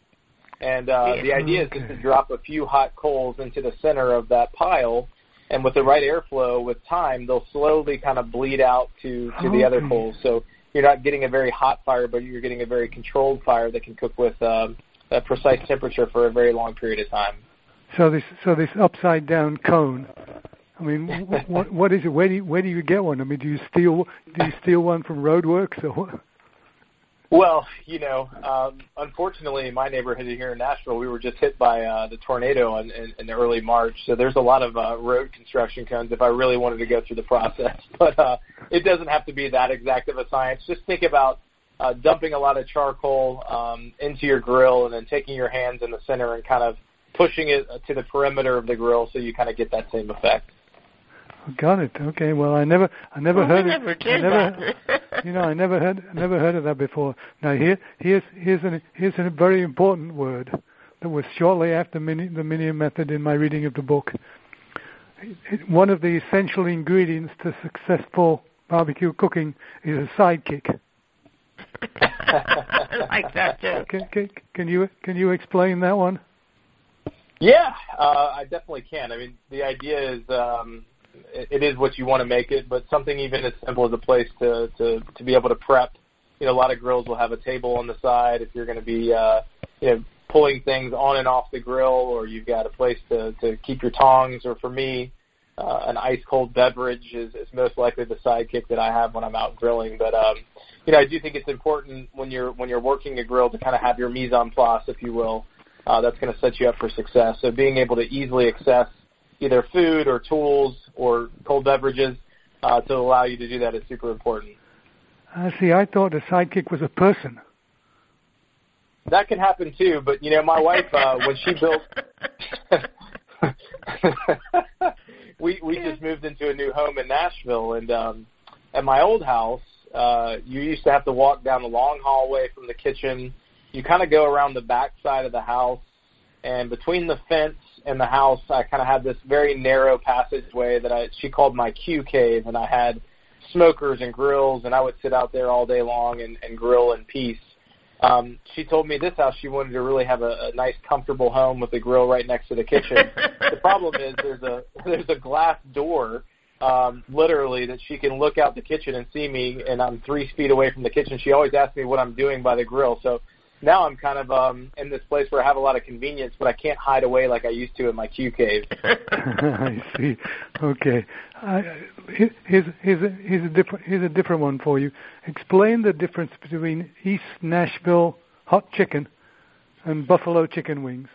G: And uh, the idea is just to drop a few hot coals into the center of that pile, and with the right airflow, with time, they'll slowly kind of bleed out to to the other coals. So you're not getting a very hot fire, but you're getting a very controlled fire that can cook with um, a precise temperature for a very long period of time.
E: So this so this upside down cone. I mean, *laughs* what what is it? Where do you, where do you get one? I mean, do you steal do you steal one from Roadworks or what?
G: Well, you know, um, unfortunately, in my neighborhood here in Nashville, we were just hit by uh, the tornado in, in, in early March. So there's a lot of uh, road construction cones if I really wanted to go through the process. *laughs* But uh, it doesn't have to be that exact of a science. Just think about uh, dumping a lot of charcoal um, into your grill and then taking your hands in the center and kind of pushing it to the perimeter of the grill so you kind of get that same effect.
E: Got it. Okay. Well, I never, I never
C: well,
E: heard
C: we
E: it.
C: Did
E: I never,
C: that. *laughs*
E: you know, I never heard, never heard of that before. Now here, here's, here's an, here's a very important word that was shortly after mini, the Minion method in my reading of the book. It, one of the essential ingredients to successful barbecue cooking is a sidekick. *laughs*
C: I like that too.
E: Can, can, can you can you explain that one?
G: Yeah, uh, I definitely can. I mean, the idea is um, it, is what you want to make it, but something even as simple as a place to to to be able to prep. You know, a lot of grills will have a table on the side if you're going to be uh, you know pulling things on and off the grill, or you've got a place to to keep your tongs. Or for me, uh, an ice cold beverage is, is most likely the sidekick that I have when I'm out grilling. But um, you know, I do think it's important when you're when you're working a grill to kind of have your mise en place, if you will. Uh, that's going to set you up for success. So being able to easily access either food or tools or cold beverages uh, to allow you to do that is super important.
E: I see. I thought a sidekick was a person.
G: That can happen too, but you know, my wife uh, when she built. *laughs* we we just moved into a new home in Nashville, and um, at my old house, uh, you used to have to walk down the long hallway from the kitchen. You kind of go around the back side of the house, and between the fence and the house, I kind of had this very narrow passageway that I she called my Q cave, and I had smokers and grills, and I would sit out there all day long and, and grill in peace. Um, she told me this house she wanted to really have a, a nice, comfortable home with a grill right next to the kitchen. the problem is there's a *laughs* there's a glass door, um, literally that she can look out the kitchen and see me, and I'm three feet away from the kitchen. She always asks me what I'm doing by the grill, so now I'm kind of um, in this place where I have a lot of convenience, but I can't hide away like I used to in my Q cave. *laughs*
E: I see. Okay. Uh, here's here's a, here's a different here's a different one for you. Explain the difference between East Nashville hot chicken and buffalo chicken wings.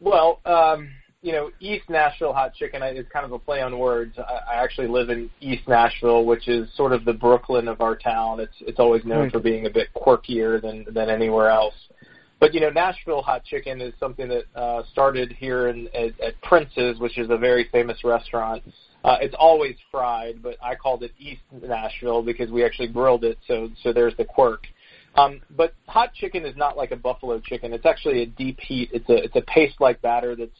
G: Well, um, you know, East Nashville hot chicken is kind of a play on words. I, I actually live in East Nashville, which is sort of the Brooklyn of our town. It's it's always known right. for being a bit quirkier than than anywhere else. But you know, Nashville hot chicken is something that uh, started here in, at, at Prince's, which is a very famous restaurant. Uh, it's always fried, but I called it East Nashville because we actually grilled it. So so there's the quirk. Um, but hot chicken is not like a buffalo chicken. It's actually a deep heat. It's a it's a paste like batter that's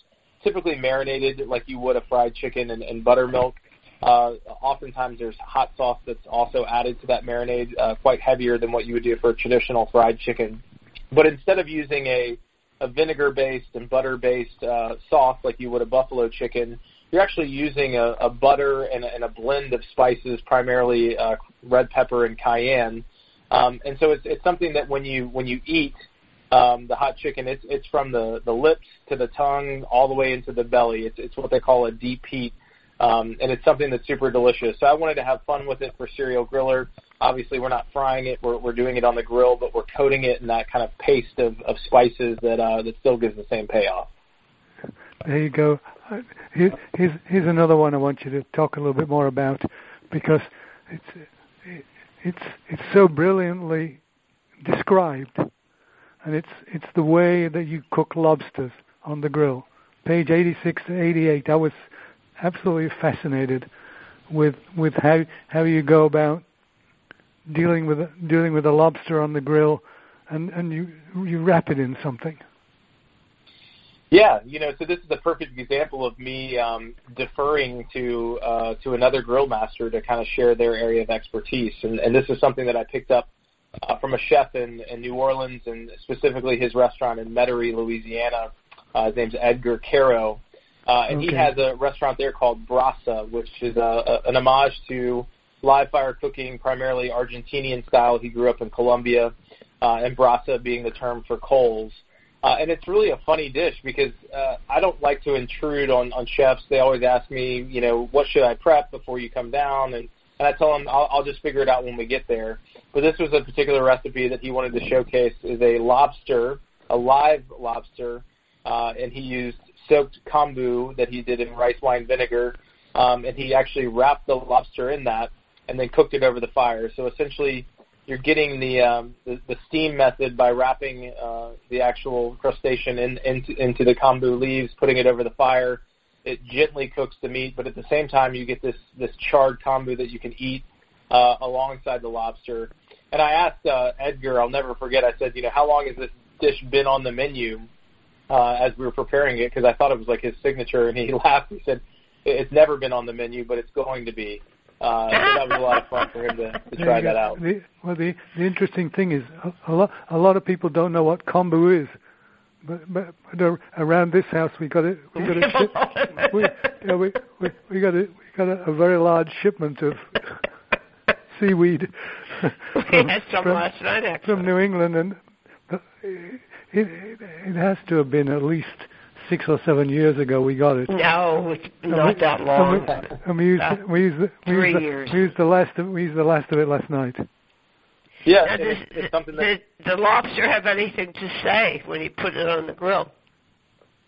G: typically marinated like you would a fried chicken in, in buttermilk. Uh, oftentimes there's hot sauce that's also added to that marinade, uh, quite heavier than what you would do for a traditional fried chicken. But instead of using a, a vinegar-based and butter-based uh, sauce like you would a buffalo chicken, you're actually using a, a butter and a, and a blend of spices, primarily uh, red pepper and cayenne. Um, and so it's, it's something that when you when you eat, um, the hot chicken, it's it's from the the lips to the tongue all the way into the belly. It's it's what they call a deep heat, um, and it's something that's super delicious. So I wanted to have fun with it for Serial Griller. Obviously, we're not frying it; we're we're doing it on the grill, but we're coating it in that kind of paste of of spices that uh, that still gives the same payoff.
E: There you go. Here, here's here's another one I want you to talk a little bit more about because it's it's it's so brilliantly described and it's it's the way that you cook lobsters on the grill. Page 86 to 88. I was absolutely fascinated with with how how you go about dealing with dealing with a lobster on the grill, and and you you wrap it in something.
G: Yeah, you know, so this is a perfect example of me um, deferring to uh, to another grill master to kind of share their area of expertise, and, and this is something that I picked up uh, from a chef in, in New Orleans and specifically his restaurant in Metairie, Louisiana. Uh, his name's Edgar Caro. Uh, and okay. he has a restaurant there called Brasa, which is a, a, an homage to live fire cooking, primarily Argentinian style. He grew up in Colombia, uh, and Brasa being the term for coals. Uh, and it's really a funny dish because uh, I don't like to intrude on, on chefs. They always ask me, you know, what should I prep before you come down? And and I told him I'll, I'll just figure it out when we get there. But this was a particular recipe that he wanted to showcase is a lobster, a live lobster, uh, and he used soaked kombu that he did in rice wine vinegar, um, and he actually wrapped the lobster in that and then cooked it over the fire. So essentially, you're getting the um, the, the steam method by wrapping uh, the actual crustacean in, into, into the kombu leaves, putting it over the fire, it gently cooks the meat, but at the same time you get this this charred kombu that you can eat uh, alongside the lobster. And I asked uh, Edgar, I'll never forget. I said, you know, how long has this dish been on the menu uh, as we were preparing it? Because I thought it was like his signature, and he *laughs* laughed. He said, it's never been on the menu, but it's going to be. Uh, so that was a lot of fun for him to, to try that out.
E: The, well, the the interesting thing is a, a lot a lot of people don't know what kombu is but, but, but around this house we got it. We got a *laughs* ship, we, yeah, we, we we got a we got a, a very large shipment of *laughs* seaweed.
C: we had some from, last night actually.
E: from New England, and it, it it has to have been at least six or seven years ago we got it.
C: No, it's not we, that long.
E: And we, and we used uh, we used the, we used the. We used the last of we used the last of it last night.
G: Yeah,
C: now, does, it's something that... Did the lobster have anything to say when he put it on the grill?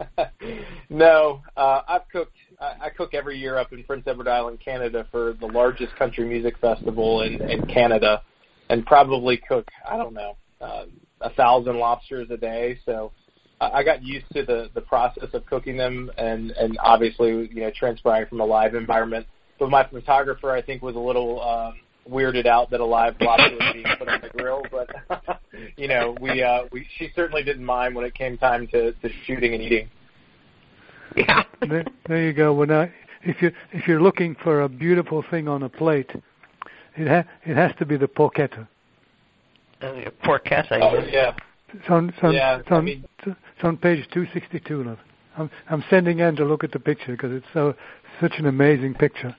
C: *laughs*
G: no, uh, I've cooked. I, I cook every year up in Prince Edward Island, Canada, for the largest country music festival in, in Canada, and probably cook. I don't know uh, a thousand lobsters a day. So I got used to the the process of cooking them, and and obviously you know transpiring from a live environment. But my photographer, I think, was a little. Um, weirded out that a live lobster was being put on the grill, but *laughs* you know, we uh, we she certainly didn't mind when it came time to, to shooting and eating.
C: Yeah.
E: there, there you go. When I, if you if you're looking for a beautiful thing on a plate, it ha- it has to be the porchetta.
C: Uh, porchetta.
G: Oh yeah.
E: It's on, it's on,
G: yeah,
E: it's on,
G: I mean,
E: it's on page 262. Love. I'm I'm sending Ann to look at the picture because it's so such an amazing picture,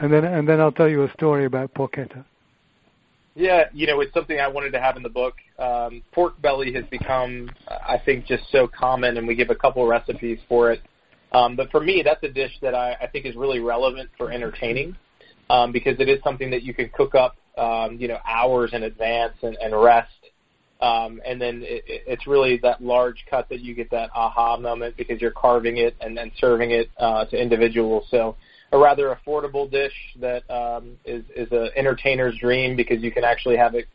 E: and then and then I'll tell you a story about porchetta.
G: Yeah, you know, it's something I wanted to have in the book. Um, pork belly has become, I think, just so common, and we give a couple recipes for it. Um, but for me, that's a dish that I, I think is really relevant for entertaining um, because it is something that you can cook up, um, you know, hours in advance and, and rest. Um, and then it, it's really that large cut that you get that aha moment because you're carving it and then serving it uh, to individuals. So a rather affordable dish that um, is is an entertainer's dream because you can actually have it,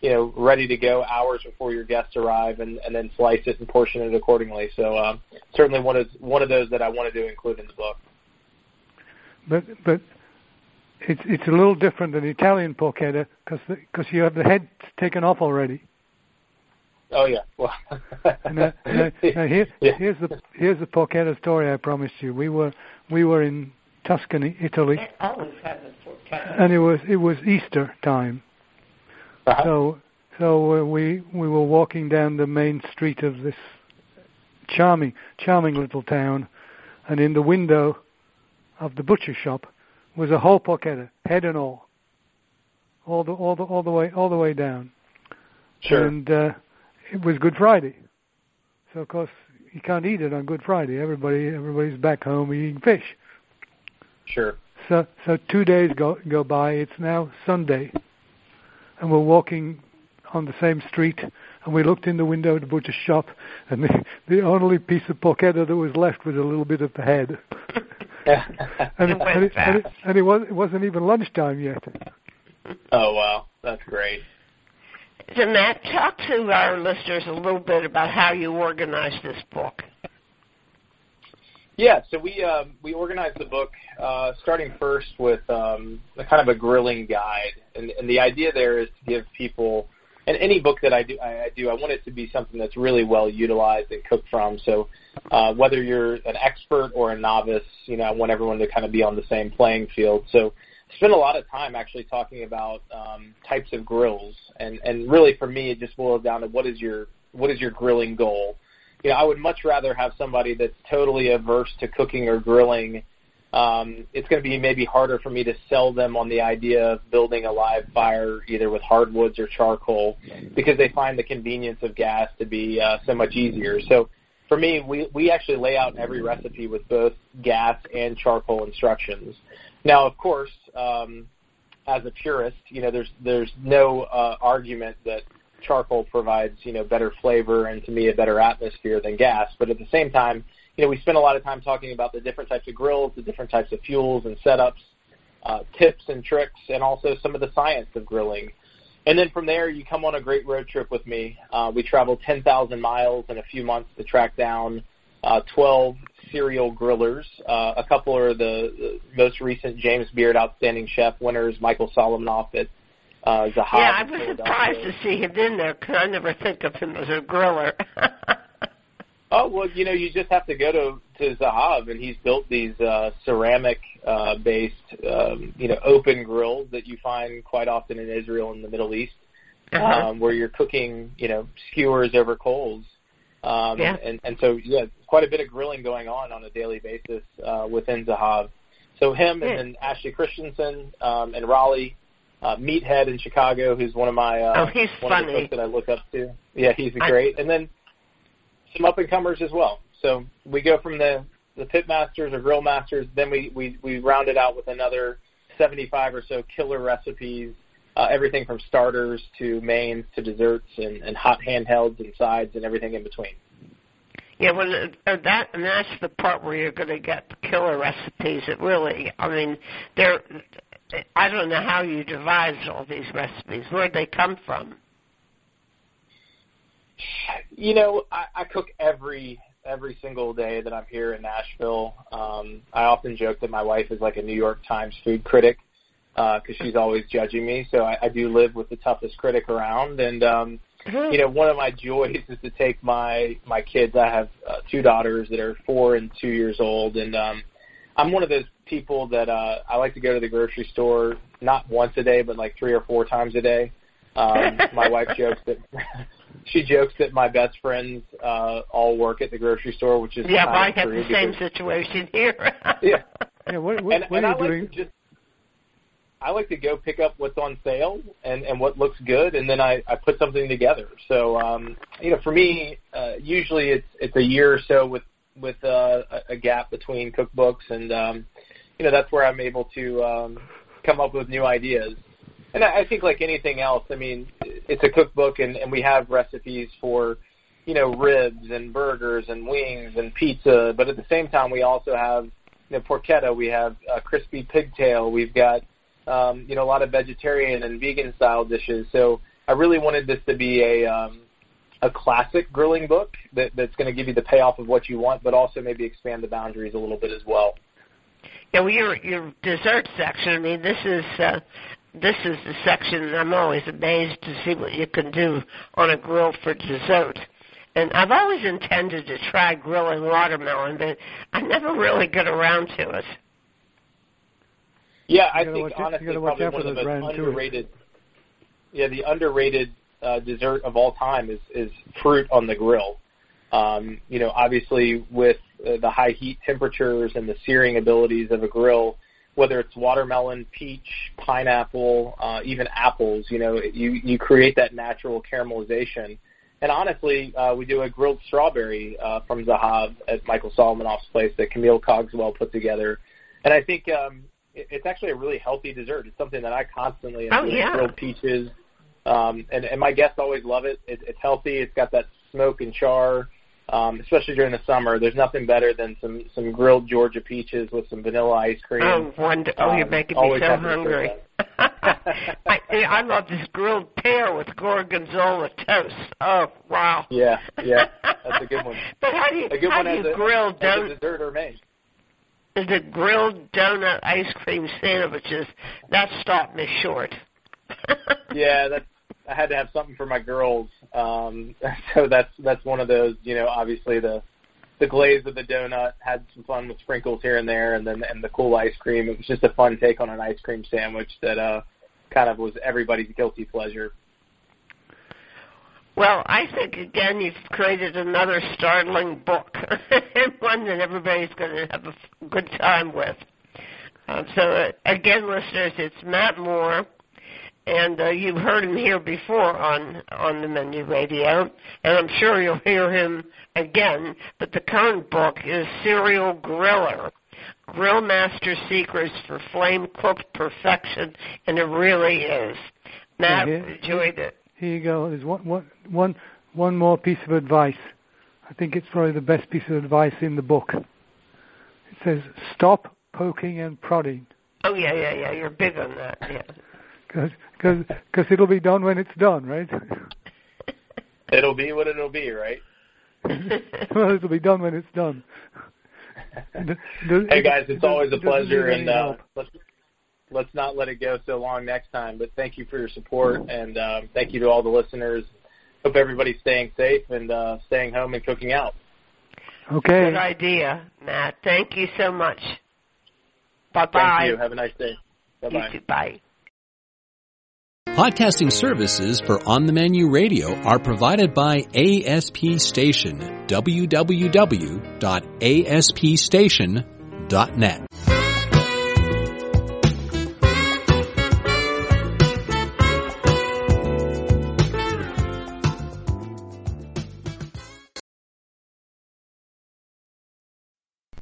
G: you know, ready to go hours before your guests arrive, and, and then slice it and portion it accordingly. So um, certainly one of one of those that I wanted to include in the book.
E: But but it's it's a little different than Italian porchetta because because you have the head taken off already.
G: Oh yeah. Well. *laughs*
E: now, now, *laughs* now here,
G: yeah.
E: here's the here's the porchetta story I promised you. We were we were in Tuscany, Italy, and it was it was Easter time.
G: Uh-huh.
E: So so uh, we we were walking down the main street of this charming charming little town, and in the window of the butcher shop was a whole porchetta, head and all, all the all the all the way all the way down.
G: Sure.
E: And uh, it was Good Friday, so of course you can't eat it on Good Friday. Everybody everybody's back home eating fish.
G: Sure.
E: So so two days go go by. It's now Sunday, and we're walking on the same street, and we looked in the window of the butcher's shop, and the, the only piece of porchetta that was left was a little bit of the head. *laughs* and, it, and, it, and, it, and it, was, it wasn't even lunchtime yet.
G: Oh wow, that's great.
C: So Matt, talk to our listeners a little bit about how you organized this book.
G: Yeah, so we um, we organized the book uh, starting first with um, a kind of a grilling guide, and, and the idea there is to give people, and any book that I do, I, I do, I want it to be something that's really well utilized and cooked from. So uh, whether you're an expert or a novice, you know, I want everyone to kind of be on the same playing field. So spend a lot of time actually talking about um, types of grills, and and really for me, it just boils down to what is your what is your grilling goal you know, I would much rather have somebody that's totally averse to cooking or grilling. Um, it's going to be maybe harder for me to sell them on the idea of building a live fire either with hardwoods or charcoal because they find the convenience of gas to be uh, so much easier. So for me, we, we actually lay out every recipe with both gas and charcoal instructions. Now, of course, um, as a purist, you know, there's there's no uh, argument that charcoal provides, you know, better flavor and to me a better atmosphere than gas. But at the same time, you know, we spend a lot of time talking about the different types of grills, the different types of fuels and setups, uh, tips and tricks, and also some of the science of grilling. And then from there, you come on a great road trip with me. Uh, we traveled 10,000 miles in a few months to track down uh, 12 serial grillers. Uh, a couple are the, the most recent James Beard Outstanding Chef winners, Michael Solomonov at uh, Zahav.
C: Yeah, I was surprised to see him in there because I never think of him as a griller. *laughs*
G: oh well, you know, you just have to go to to Zahav, and he's built these uh, ceramic uh, based, um, you know, open grills that you find quite often in Israel and the Middle East,
C: uh-huh.
G: um, where you're cooking, you know, skewers over coals. Um,
C: yeah.
G: and, and so, yeah, quite a bit of grilling going on on a daily basis uh, within Zahav. So him
C: yeah.
G: and then Ashley Christensen um, and Raleigh uh, Meathead in Chicago, who's one of my uh,
C: oh, he's
G: one
C: funny.
G: of the folks that I look up to. Yeah, he's great. And then some up and comers as well. So we go from the the pit masters or grill masters, then we we we round it out with another 75 or so killer recipes. Uh, everything from starters to mains to desserts and, and hot handhelds and sides and everything in between.
C: Yeah, well, uh, that and that's the part where you're going to get the killer recipes. It really, I mean, they're I don't know how you devised all these recipes. Where'd they come from?
G: You know, I, I cook every every single day that I'm here in Nashville. Um, I often joke that my wife is like a New York Times food critic. because uh, she's always judging me. So I, I do live with the toughest critic around, and um, you know, one of my joys is to take my my kids. I have uh, two daughters that are four and two years old, and um, I'm one of those people that uh, I like to go to the grocery store not once a day, but like three or four times a day. Um, *laughs* my wife jokes that *laughs* she jokes that my best friends uh, all work at the grocery store, which is
C: yeah. I
G: have
C: the same situation *laughs* here.
G: yeah.
E: Yeah. What, what,
G: and,
E: what
G: and
E: are you
G: I
E: doing?
G: Like just, I like to go pick up what's on sale and and what looks good, and then I I put something together. So um, you know, for me, uh, usually it's it's a year or so with with uh, a, gap between cookbooks, and um, you know that's where I'm able to um, come up with new ideas. And I, think like anything else, I mean, it's a cookbook, and, and we have recipes for you know ribs and burgers and wings and pizza, but at the same time, we also have you know porchetta, we have uh, crispy pigtail, we've got um, you know, a lot of vegetarian and vegan style dishes. So I really wanted this to be a um, a classic grilling book that, that's going to give you the payoff of what you want, but also maybe expand the boundaries a little bit as well.
C: Yeah, well, your your dessert section. I mean, this is uh, this is the section I'm always amazed to see what you can do on a grill for dessert. And I've always intended to try grilling watermelon, but I never really get around to it.
G: Yeah, I think honestly probably one of the most underrated. Yeah, the underrated uh, dessert of all time is is fruit on the grill. Um, you know, obviously with uh, the high heat temperatures and the searing abilities of a grill, whether it's watermelon, peach, pineapple, uh, even apples, you know, you you create that natural caramelization. And honestly, uh, we do a grilled strawberry uh, from Zahav at Michael Solomonov's place that Camille Cogswell put together. And I think um, it's actually a really healthy dessert. It's something that I constantly enjoy.
C: Oh, yeah.
G: Grilled peaches, um, and and my guests always love it. it. It's healthy. It's got that smoke and char, um, especially during the summer. There's nothing better than some some grilled Georgia peaches with some vanilla ice cream.
C: Oh, wonder, oh, you're um, making me so hungry. *laughs* I, I love this grilled pear with gorgonzola toast. Oh, wow. *laughs*
G: Yeah, yeah, that's a good one. *laughs*
C: but how do you,
G: a good
C: how
G: one
C: do you
G: as
C: grill
G: a, as a dessert or main
C: the grilled donut ice cream sandwiches that stopped me short.
G: yeah, that's I had to have something for my girls. Um *laughs* so that's that's one of those, you know, obviously the the glaze of the donut had some fun with sprinkles here and there and then and the cool ice cream. It was just a fun take on an ice cream sandwich that uh kind of was everybody's guilty pleasure.
C: Well, I think again you've created another startling book, *laughs* and one that everybody's going to have a good time with. Um, so uh, again, listeners, it's Matt Moore, and uh, you've heard him here before on on the Menu Radio, and I'm sure you'll hear him again. But the current book is Serial Griller. Grill Master Secrets for Flame Cooked Perfection, and it really is. Matt yeah, enjoyed it
E: here you go. There's one, one, one, one more piece of advice. I think it's probably the best piece of advice in the book. It says, stop poking and prodding.
C: Oh, yeah, yeah, yeah. You're big on that, yeah.
E: Because cause, it'll be done when it's done, right? *laughs*
G: it'll be what it'll be, right? *laughs*
E: well, it'll be done when it's done.
G: hey guys, it's always a pleasure, and uh, let's let's not let it go so long next time. But thank you for your support, and um, thank you to all the listeners. Hope everybody's staying safe and uh, staying home and cooking out.
E: Okay.
C: Good idea, Matt. Thank you so much. Bye bye.
G: Thank you. Have a nice day. Bye bye.
C: You too. Bye.
F: Podcasting services for On the Menu Radio are provided by ASP Station. www.aspstation.net.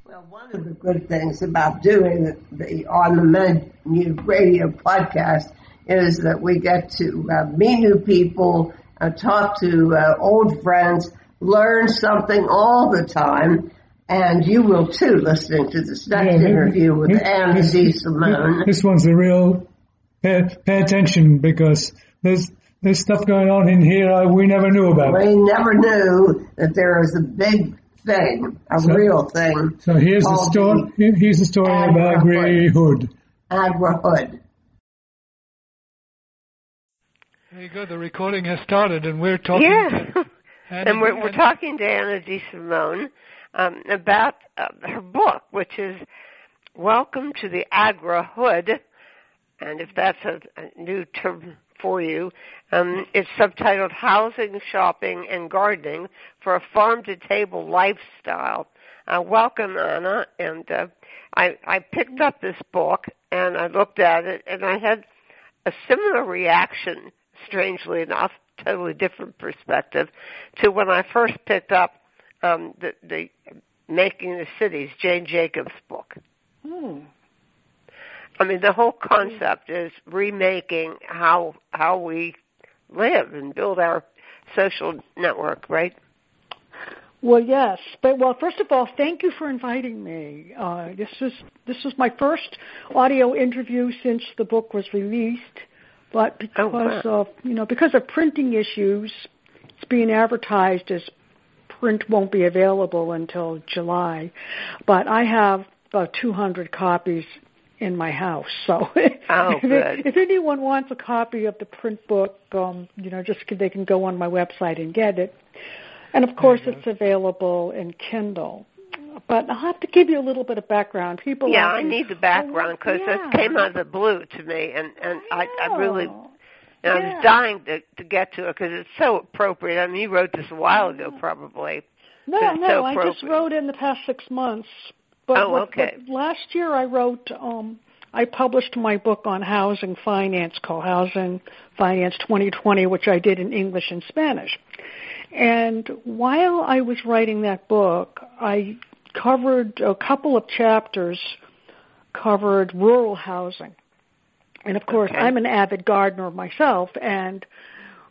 A: Well, one of the good things about doing the On the Menu radio podcast is that we get to uh, meet new people, uh, talk to uh, old friends, learn something all the time. And you will too, listening to this next yeah, interview with Anna DeSimone.
B: This one's a real pay, pay attention because there's there's stuff going on in here we never knew about.
A: We never knew that there is a big thing, a so, real thing.
B: So here's the story. Here's the story about Gray Hood.
A: Agrihood.
E: There you go. The recording has started, and we're talking.
C: Yeah, *laughs* and we're we're talking to Anna DeSimone um, about uh, her book, which is "Welcome to the Agrihood," and if that's a, a new term for you, um, it's subtitled "Housing, Shopping, and Gardening for a Farm to Table Lifestyle." Uh, welcome, Anna, and uh, I I picked up this book and I looked at it, and I had a similar reaction strangely enough, totally different perspective, to when I first picked up um, the, the Making the Cities, Jane Jacobs' book.
H: Hmm.
C: I mean, the whole concept is remaking how how we live and build our social network, right?
H: Well, yes, but well, first of all, thank you for inviting me. Uh, this is this is my first audio interview since the book was released, but because oh, of you know because of printing issues, it's being advertised as print won't be available until July. But I have about 200 copies in my house, so *laughs*
C: oh, if,
H: if anyone wants a copy of the print book, um, you know, just they can go on my website and get it. And of course, mm-hmm. it's available in Kindle but I'll have to give you a little bit of background. People,
C: yeah, I need the background because yeah. it came out of the blue to me, and and I, I, I really, yeah. I was dying to to get to it because it's so appropriate. I mean, you wrote this a while ago, probably.
H: No, no,
C: so
H: I just wrote in the past six months.
C: But, oh, okay.
H: But last year I wrote. um I published my book on housing finance called Housing Finance 2020, which I did in English and Spanish. And while I was writing that book, I covered a couple of chapters covered rural housing. And of course,
C: okay.
H: I'm an avid gardener myself, and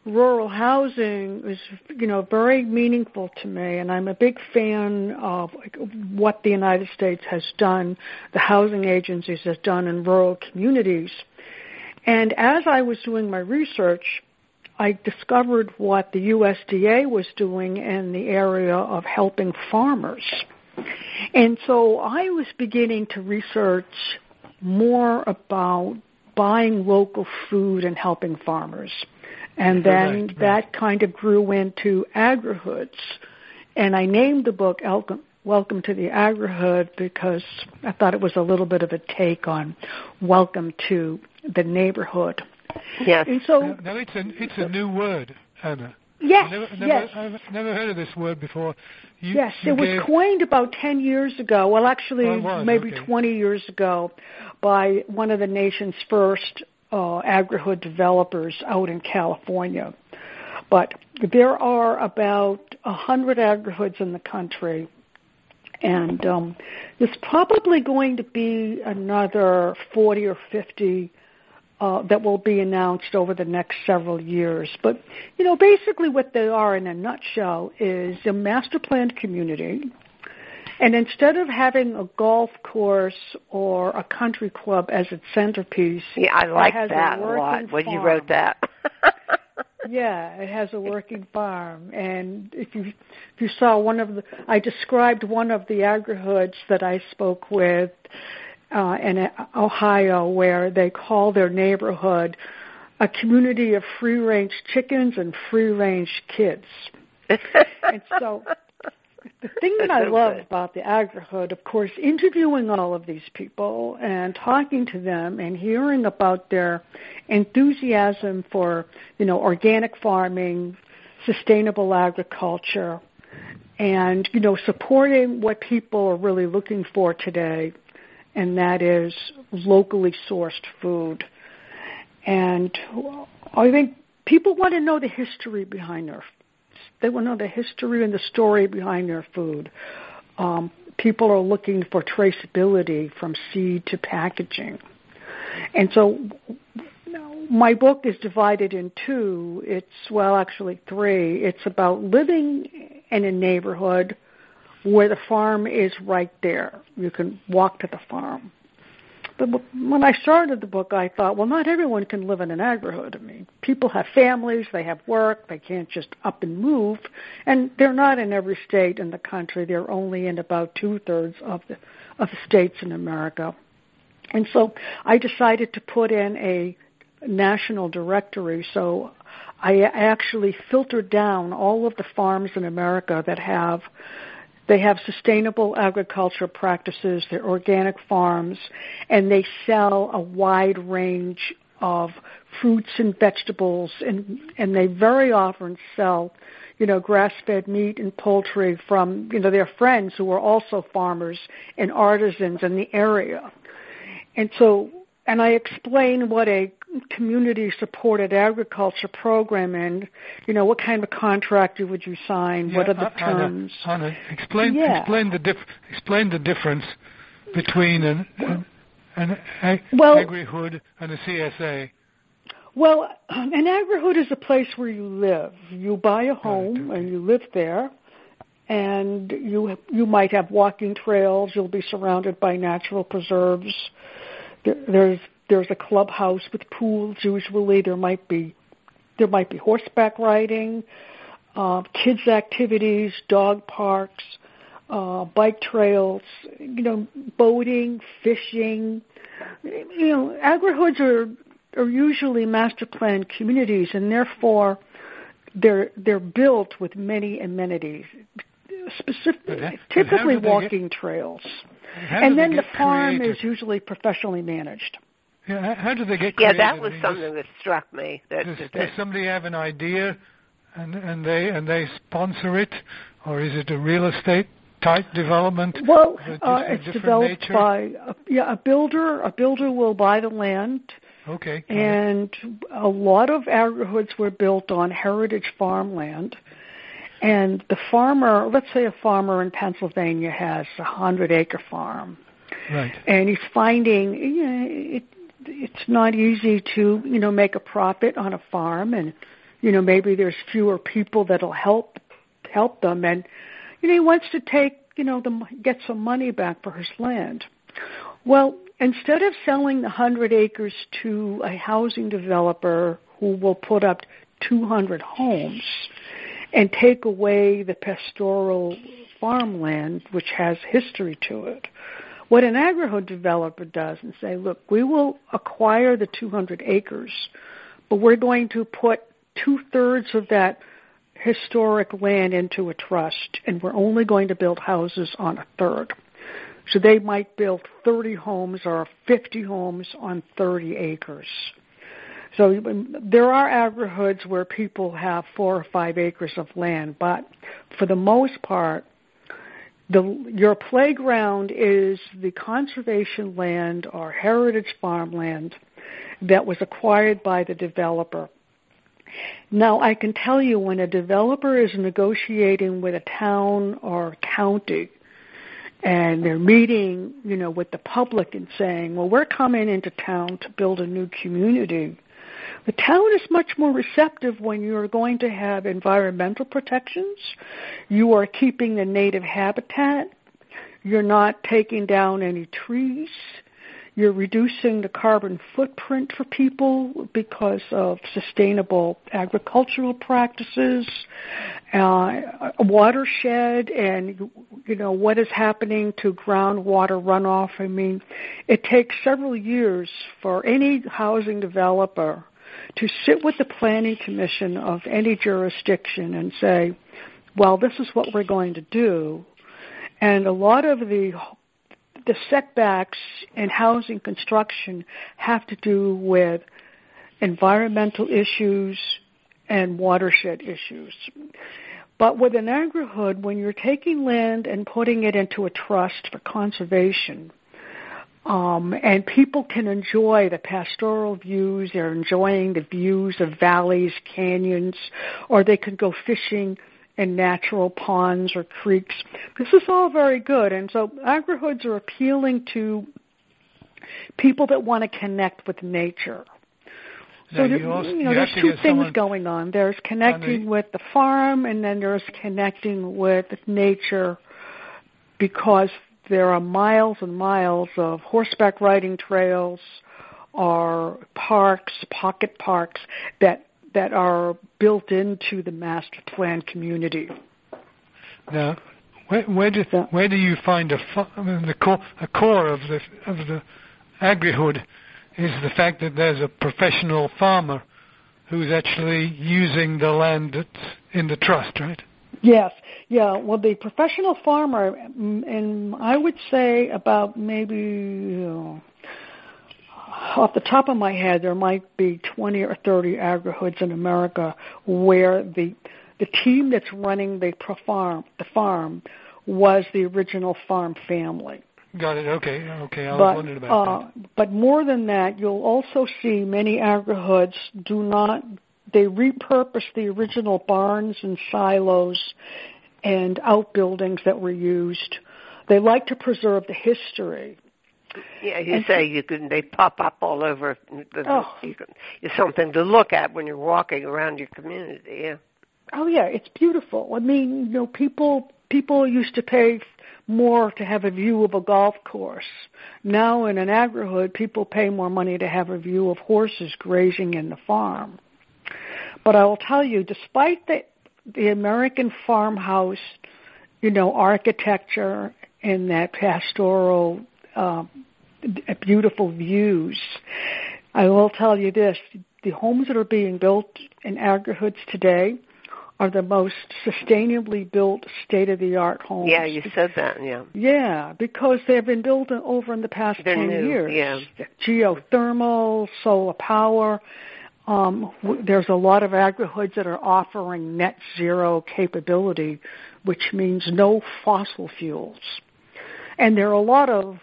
H: rural housing is, you know, very meaningful to me. And I'm a big fan of what the United States has done, the housing agencies has done in rural communities. And as I was doing my research, I discovered what the USDA was doing in the area of helping farmers. And so I was beginning to research more about buying local food and helping farmers. And then
E: right, right.
H: that kind of grew into agrihoods. And I named the book Welcome to the Agrihood because I thought it was a little bit of a take on Welcome to the Neighborhood.
C: Yes.
H: And so
E: now, now it's a it's a new word, Anna.
H: Yes,
E: never, never,
H: yes.
E: I've never heard of this word before. You,
H: yes,
E: you
H: it
E: gave...
H: was coined about 10 years ago. Well, actually,
E: oh, was,
H: maybe
E: okay.
H: 20 years ago by one of the nation's first uh, agri-hood developers out in California. But there are about 100 agri-hoods in the country. And um, there's probably going to be another 40 or 50 uh, that will be announced over the next several years. But, you know, basically what they are in a nutshell is a master planned community. And instead of having a golf course or a country club as its centerpiece,
C: yeah, I like that
H: a,
C: a lot when
H: farm.
C: you wrote that. *laughs* *laughs*
H: yeah, it has a working farm, and if you if you saw one of the, I described one of the agrihoods that I spoke with uh, in Ohio where they call their neighborhood a community of free range chickens and free range kids. *laughs* and so the thing that I love about the agrihood, of course, interviewing all of these people and talking to them and hearing about their enthusiasm for, you know, organic farming, sustainable agriculture, and, you know, supporting what people are really looking for today and that is locally sourced food. And I think people want to know the history behind their they want to know the history and the story behind their food. Um, people are looking for traceability from seed to packaging. And so my book is divided in two. It's, well, actually three. It's about living in a neighborhood where the farm is right there. You can walk to the farm. But when I started the book, I thought, well, not everyone can live in an agrihood. I mean, people have families, they have work, they can't just up and move, and they're not in every state in the country. They're only in about two thirds of the of the states in America. And so I decided to put in a national directory. So I actually filtered down all of the farms in America that have they have sustainable agriculture practices, they're organic farms, and they sell a wide range of fruits and vegetables and and they very often sell you know grass fed meat and poultry from you know their friends who are also farmers and artisans in the area. And so and I explain what a community supported agriculture program and you know what kind of contract would you sign
E: yeah,
H: what are the terms
E: Anna, explain
H: yeah.
E: explain the dif- explain the difference between an, an an ag-
H: well,
E: agri-hood and a CSA?
H: Well, *clears throat* an agri-hood is a place where you live. You buy a home and you live there, and you you might have walking trails. You'll be surrounded by natural preserves. There's there's a clubhouse with pools. Usually, there might be there might be horseback riding, uh, kids activities, dog parks uh, bike trails, you know, boating, fishing. You know, agri-hoods are are usually master planned communities, and therefore they're they're built with many amenities, specific, typically walking
E: get,
H: trails. And then the farm
E: creative?
H: is usually professionally managed.
E: Yeah, how do they get
C: Yeah, that was something
E: does,
C: that struck me. That,
E: does,
C: that,
E: does somebody have an idea, and and they and they sponsor it, or is it a real estate type development?
H: Well, uh, it's developed
E: nature?
H: by a, yeah a builder. A builder will buy the land,
E: Okay.
H: and a lot of agri-hoods were built on heritage farmland. And the farmer, let's say a farmer in Pennsylvania has a hundred acre farm,
E: right.
H: and he's finding you know, it, it's not easy to you know make a profit on a farm, and you know maybe there's fewer people that'll help help them, and you know he wants to take you know the get some money back for his land. Well, instead of selling the hundred acres to a housing developer who will put up 200 homes and take away the pastoral farmland which has history to it. What an agri developer does and say, look, we will acquire the 200 acres, but we're going to put two thirds of that historic land into a trust, and we're only going to build houses on a third. So they might build 30 homes or 50 homes on 30 acres. So there are agri-hoods where people have four or five acres of land, but for the most part, the, your playground is the conservation land or heritage farmland that was acquired by the developer. Now, I can tell you when a developer is negotiating with a town or county and they're meeting, you know, with the public and saying, well, we're coming into town to build a new community. The town is much more receptive when you are going to have environmental protections. You are keeping the native habitat. You're not taking down any trees. You're reducing the carbon footprint for people because of sustainable agricultural practices, uh, watershed, and you know what is happening to groundwater runoff. I mean, it takes several years for any housing developer to sit with the planning commission of any jurisdiction and say, well, this is what we're going to do. And a lot of the the setbacks in housing construction have to do with environmental issues and watershed issues. But with an agri-hood, when you're taking land and putting it into a trust for conservation, um, and people can enjoy the pastoral views. They're enjoying the views of valleys, canyons, or they can go fishing in natural ponds or creeks. This is all very good, and so agri-hoods are appealing to people that want to connect with nature. So there,
E: you, also,
H: you know,
E: you
H: there's two things going on. There's connecting
E: the,
H: with the farm, and then there's connecting with nature, because there are miles and miles of horseback riding trails or parks, pocket parks that that are built into the master plan community.
E: Now, where, where do where do you find a, the core a core of the of the agri-hood is the fact that there's a professional farmer who's actually using the land that's in the trust, right?
H: Yes, yeah. Well, the professional farmer, and I would say about maybe you know, off the top of my head, there might be 20 or 30 agrihoods in America where the the team that's running the pro farm, the farm, was the original farm family.
E: Got it. Okay. Okay. I
H: but,
E: was wondering about
H: uh, that. But more than that, you'll also see many agrihoods do not. They repurpose the original barns and silos and outbuildings that were used. They like to preserve the history.
C: Yeah, you and say you can. They pop up all over. The, oh. you can, it's something to look at when you're walking around your community. Yeah.
H: Oh yeah, it's beautiful. I mean, you know, people people used to pay more to have a view of a golf course. Now in an agrihood, people pay more money to have a view of horses grazing in the farm. But I will tell you, despite the the American farmhouse, you know, architecture and that pastoral, uh, beautiful views, I will tell you this: the homes that are being built in agrihoods today are the most sustainably built state of the art homes.
C: Yeah, you said that, yeah.
H: Yeah, because they've been built over in the past
C: They're
H: 10
C: new,
H: years.
C: Yeah.
H: Geothermal, solar power. Um, there's a lot of agrihoods that are offering net zero capability, which means no fossil fuels. And there are a lot of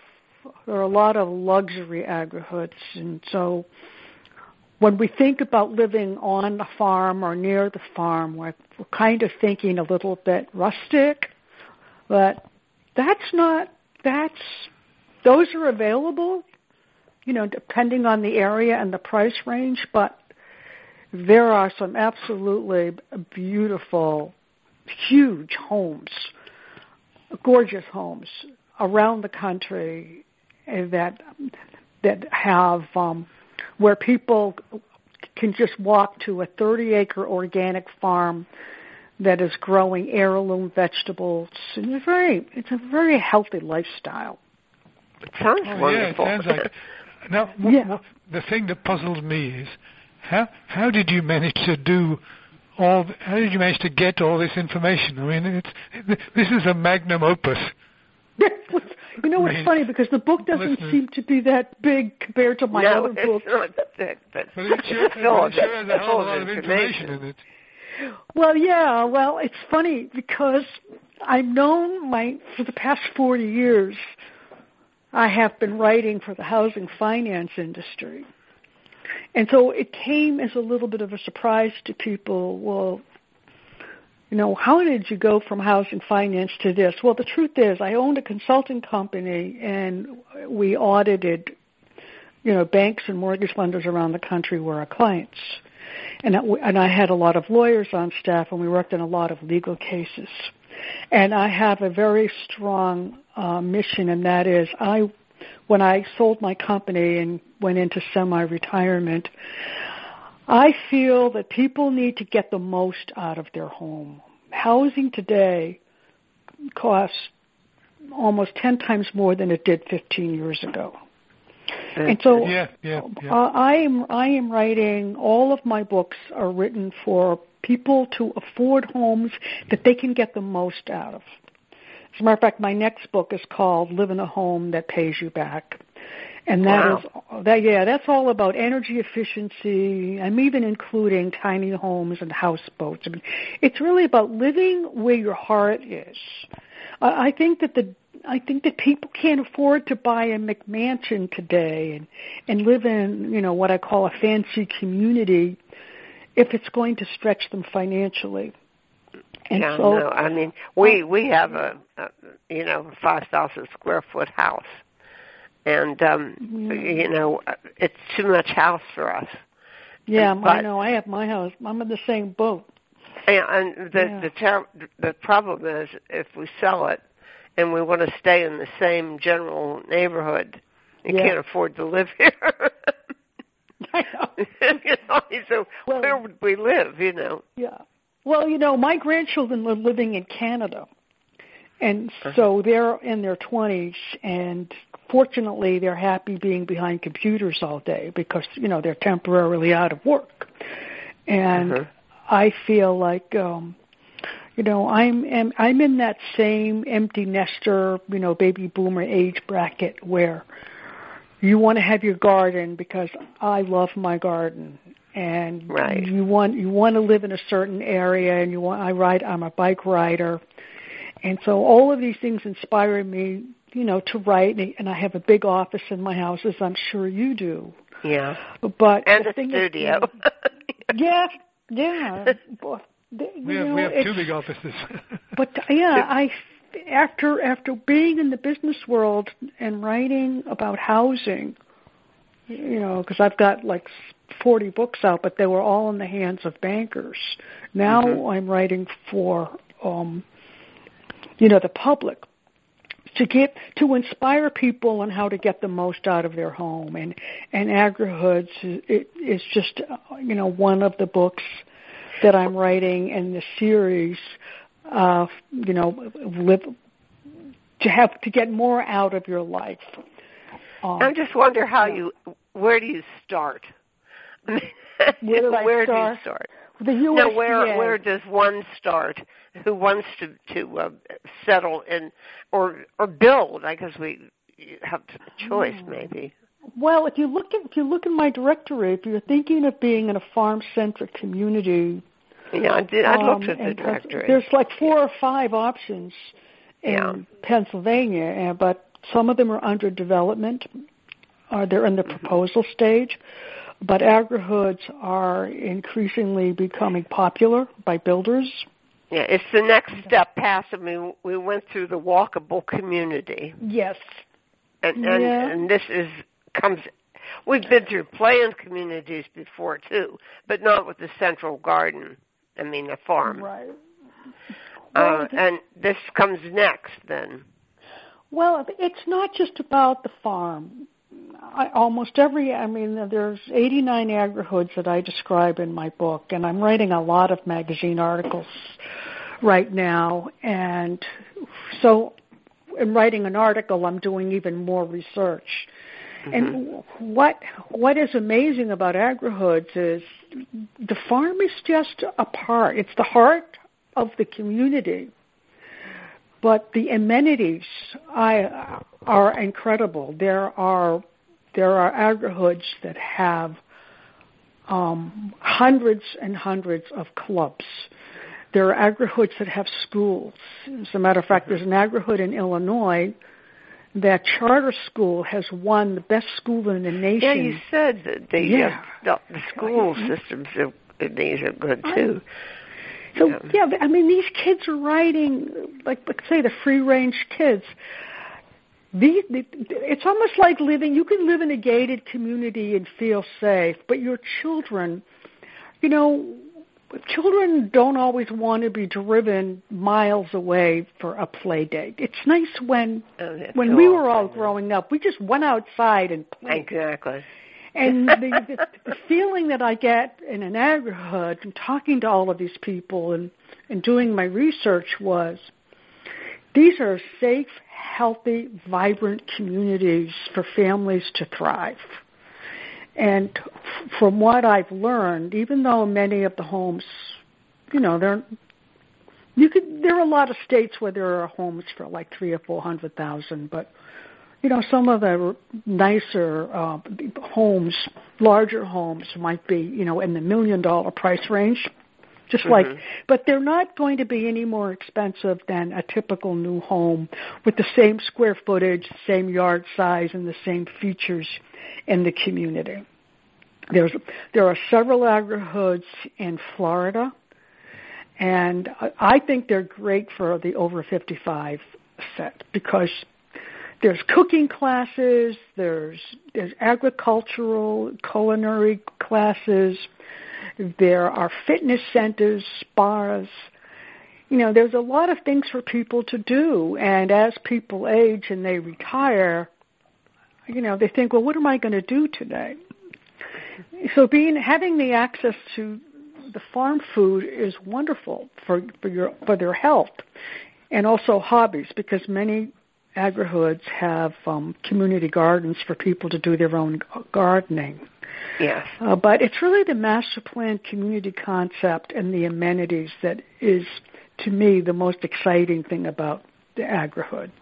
H: there are a lot of luxury agrihoods, and so when we think about living on the farm or near the farm, we're, we're kind of thinking a little bit rustic, but that's not, that's, those are available, you know, depending on the area and the price range, but there are some absolutely beautiful, huge homes, gorgeous homes around the country that that have um, where people can just walk to a 30 acre organic farm that is growing heirloom vegetables and it's very it's a very healthy lifestyle.
C: It sounds
E: oh,
C: wonderful.
E: Yeah, it sounds like now
H: yeah.
E: the thing that puzzles me is how how did you manage to do all how did you manage to get all this information? I mean it's this is a magnum opus. *laughs*
H: You know what's funny because the book doesn't Listeners. seem to be that big compared to my
C: no,
H: other books.
C: No, it's not that
E: but, but it sure, *laughs* it sure has a hell a lot of information in it.
H: Well, yeah. Well, it's funny because I've known my for the past forty years. I have been writing for the housing finance industry. And so it came as a little bit of a surprise to people. Well, you know, how did you go from housing finance to this? Well, the truth is, I owned a consulting company and we audited, you know, banks and mortgage lenders around the country were our clients. And, and I had a lot of lawyers on staff and we worked on a lot of legal cases. And I have a very strong uh, mission and that is I, when I sold my company and went into semi-retirement, I feel that people need to get the most out of their home. Housing today costs almost 10 times more than it did 15 years ago. And so
E: yeah, yeah, yeah.
H: I am I am writing all of my books are written for people to afford homes that they can get the most out of. As a matter of fact, my next book is called Live in a Home That Pays You Back. And that
C: wow.
H: is that yeah, that's all about energy efficiency. I'm even including tiny homes and houseboats. I mean, it's really about living where your heart is. I think that the I think that people can't afford to buy a McMansion today and and live in you know what I call a fancy community if it's going to stretch them financially. And
C: yeah,
H: so,
C: no, I mean we we have a, a you know five thousand square foot house and um mm. you know it's too much house for us
H: yeah
C: but,
H: i know i have my house i'm in the same boat
C: and and the
H: yeah.
C: the ter- the problem is if we sell it and we want to stay in the same general neighborhood you
H: yeah.
C: can't afford to live here *laughs*
H: I know. *laughs*
C: you know so
H: well,
C: where would we live you know
H: yeah well you know my grandchildren are living in canada and
C: uh-huh.
H: so they're in their 20s and fortunately they're happy being behind computers all day because you know they're temporarily out of work and uh-huh. i feel like um you know i'm am, i'm in that same empty nester you know baby boomer age bracket where you want to have your garden because i love my garden and
C: right.
H: you want you want to live in a certain area and you want I ride I'm a bike rider and so all of these things inspire me you know to write and I have a big office in my house as I'm sure you do.
C: Yeah.
H: But
C: and a studio.
H: is, *laughs* yeah yeah. *laughs* But,
E: we have,
H: know,
E: we have two big offices. *laughs*
H: But yeah I after after being in the business world and writing about housing you know, because I've got like 40 books out, but they were all in the hands of bankers. Now mm-hmm. I'm writing for, um, you know, the public to get to inspire people on how to get the most out of their home, and and AgriHoods is, is just, you know, one of the books that I'm writing in the series. Uh, you know, live to have to get more out of your life.
C: Um, I just wonder how you, where do you start? *laughs*
H: where
C: where
H: do
C: you start?
H: The USDA.
C: No, where where does one start? Who wants to to uh, settle in or or build? I guess we have a choice hmm. maybe.
H: Well, if you look at if you look in my directory, if you're thinking of being in a farm centric community,
C: yeah, I did. I
H: um,
C: looked at the directory.
H: There's like four or five options in
C: yeah.
H: Pennsylvania, but some of them are under development. Are uh, they're in the mm-hmm. proposal stage, but agrihoods are increasingly becoming popular by builders.
C: Yeah, it's the next step past. I mean, we went through the walkable community.
H: Yes.
C: And and,
H: yeah.
C: and this is comes. We've been through planned communities before too, but not with the central garden. I mean, the farm.
H: Right.
C: Uh, and this comes next then.
H: Well, it's not just about the farm. I, almost every, I mean, there's 89 agrihoods that I describe in my book, and I'm writing a lot of magazine articles right now. And so, in writing an article, I'm doing even more research. Mm-hmm. And what what is amazing about agrihoods is the farm is just a part. It's the heart of the community but the amenities I, are incredible. There are there are agrihoods that have um, hundreds and hundreds of clubs. There are agrihoods that have schools. As a matter of fact, there's an agrihood in Illinois that charter school has won the best school in the nation.
C: Yeah, you said that the,
H: yeah.
C: uh, the school systems in these are good too.
H: So yeah. yeah, I mean these kids are riding like, like say the free range kids these, it's almost like living, you can live in a gated community and feel safe, but your children, you know, children don't always want to be driven miles away for a play date. It's nice when
C: oh,
H: when we were all growing up, we just went outside and played.
C: Exactly.
H: And *laughs* the, the, feeling that I get in an agrihood and talking to all of these people and, and doing my research was these are safe, healthy, vibrant communities for families to thrive. And from what I've learned, even though many of the homes, you know, they're you could there are a lot of states where there are homes for like three or four hundred thousand, but you know some of the nicer uh, homes, larger homes might be you know in the million dollar price range just mm-hmm. like but they're not going to be any more expensive than a typical new home with the same square footage same yard size and the same features in the community there's there are several agrihoods in Florida and I think they're great for the over 55 set because there's cooking classes, there's there's agricultural culinary classes, there are fitness centers, spas. You know, there's a lot of things for people to do. And as people age and they retire, you know, they think, well, what am I going to do today? So being having the access to the farm food is wonderful for for your for their health and also hobbies because many agri-hoods have um, community gardens for people to do their own gardening.
C: Yes.
H: Uh, but it's really the master plan community concept and the amenities that is, to me, the most exciting thing about the agri-hoods.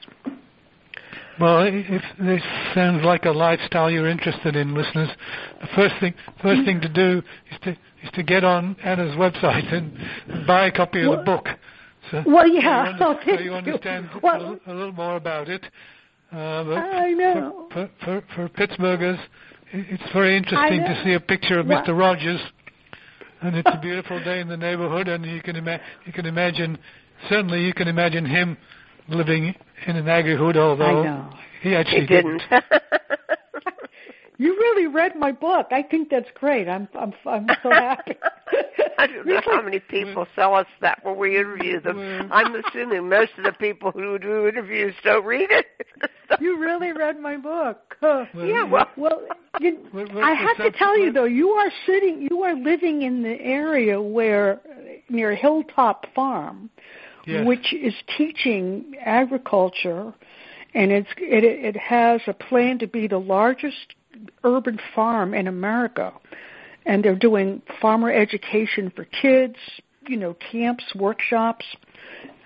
E: Well, if this sounds like a lifestyle you're interested in, listeners, the first thing first thing to do is to is to get on Anna's website and, and buy a copy of
H: well,
E: the book.
H: So, well, yeah,
E: so *laughs* you, so you understand well, a, little, a, little, more about it. Uh,
H: I know.
E: For, for, for, Pittsburghers, it's very interesting to see a picture of
H: well,
E: Mr. Rogers, and it's a *laughs* beautiful day in the neighborhood, and you can ima- you can imagine certainly you can imagine him living in an agri-hood, although he actually
C: he didn't. *laughs*
H: you really read my book. I think that's great. I'm I'm I'm so happy. *laughs*
C: I don't know how many *laughs* people tell us that when we interview them. Mm. I'm assuming most of the people who do interviews don't read it. *laughs*
H: you really read my book.
C: Well, yeah, well,
H: well you, I have to tell you though, you are sitting, you are living in the area where near Hilltop Farm,
E: yes.
H: which is teaching agriculture, and it's it it has a plan to be the largest urban farm in America. And they're doing farmer education for kids, you know, camps, workshops.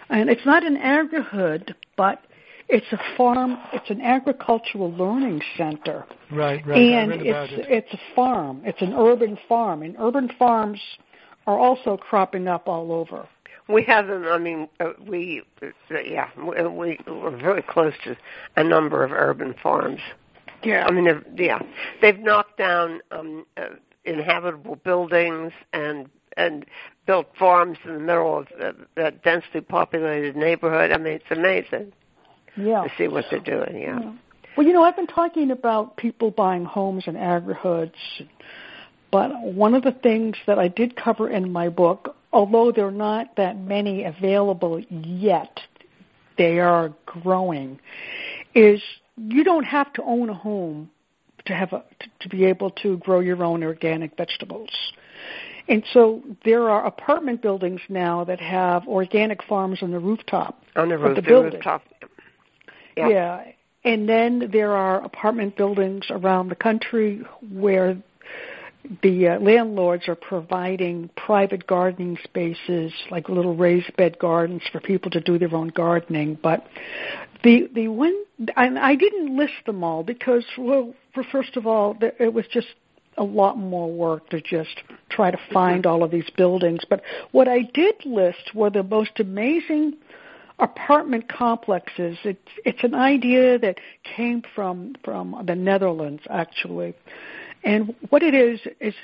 H: And it's not an agri-hood, but it's a farm, it's an agricultural learning center.
E: Right, right.
H: And
E: it's
H: it. it's a farm. It's an urban farm, and urban farms are also cropping up all over.
C: We have them. I mean, uh, we uh, yeah, we, we're very close to a number of urban farms.
H: Yeah.
C: I mean, yeah, they've knocked down um, uh, inhabitable buildings and and built farms in the middle of a, densely populated neighborhood. I mean, it's amazing.
H: Yeah.
C: To see what they're doing. Yeah. yeah.
H: Well, you know, I've been talking about people buying homes in agri-hoods, but one of the things that I did cover in my book, although there are not that many available yet, they are growing, is you don't have to own a home to have a, to, to be able to grow your own organic vegetables. And so there are apartment buildings now that have organic farms on the rooftop
C: on the
H: roof,
C: of
H: the, building.
C: rooftop.
H: Yeah. yeah. And then there are apartment buildings around the country where the uh, landlords are providing private gardening spaces, like little raised bed gardens for people to do their own gardening. But the the one and I didn't list them all because well, for first of all, it was just a lot more work to just try to find all of these buildings. But what I did list were the most amazing apartment complexes. It's it's an idea that came from from the Netherlands actually, and what it is is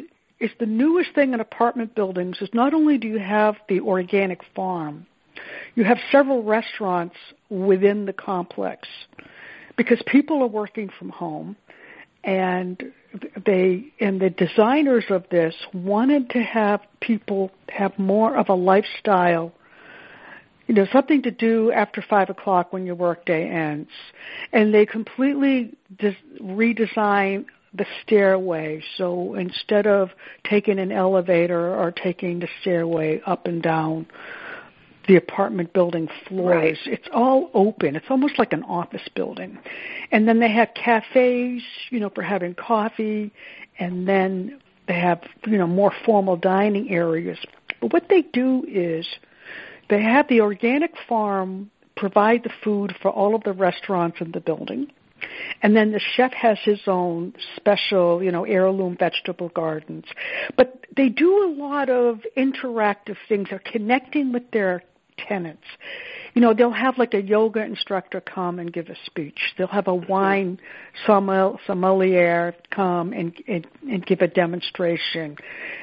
H: is the newest thing in apartment buildings is not only do you have the organic farm, you have several restaurants within the complex. Because people are working from home and they and the designers of this wanted to have people have more of a lifestyle you know something to do after five o'clock when your workday ends. And they completely des- redesign the stairway. So instead of taking an elevator or taking the stairway up and down the apartment building floors.
C: Right.
H: It's all open. It's almost like an office building. And then they have cafes, you know, for having coffee, and then they have, you know, more formal dining areas. But what they do is they have the organic farm provide the food for all of the restaurants in the building. And then the chef has his own special, you know, heirloom vegetable gardens. But they do a lot of interactive things. They're connecting with their tenants. You know, they'll have like a yoga instructor come and give a speech. They'll have a mm-hmm. wine sommelier come and, and, and give a demonstration.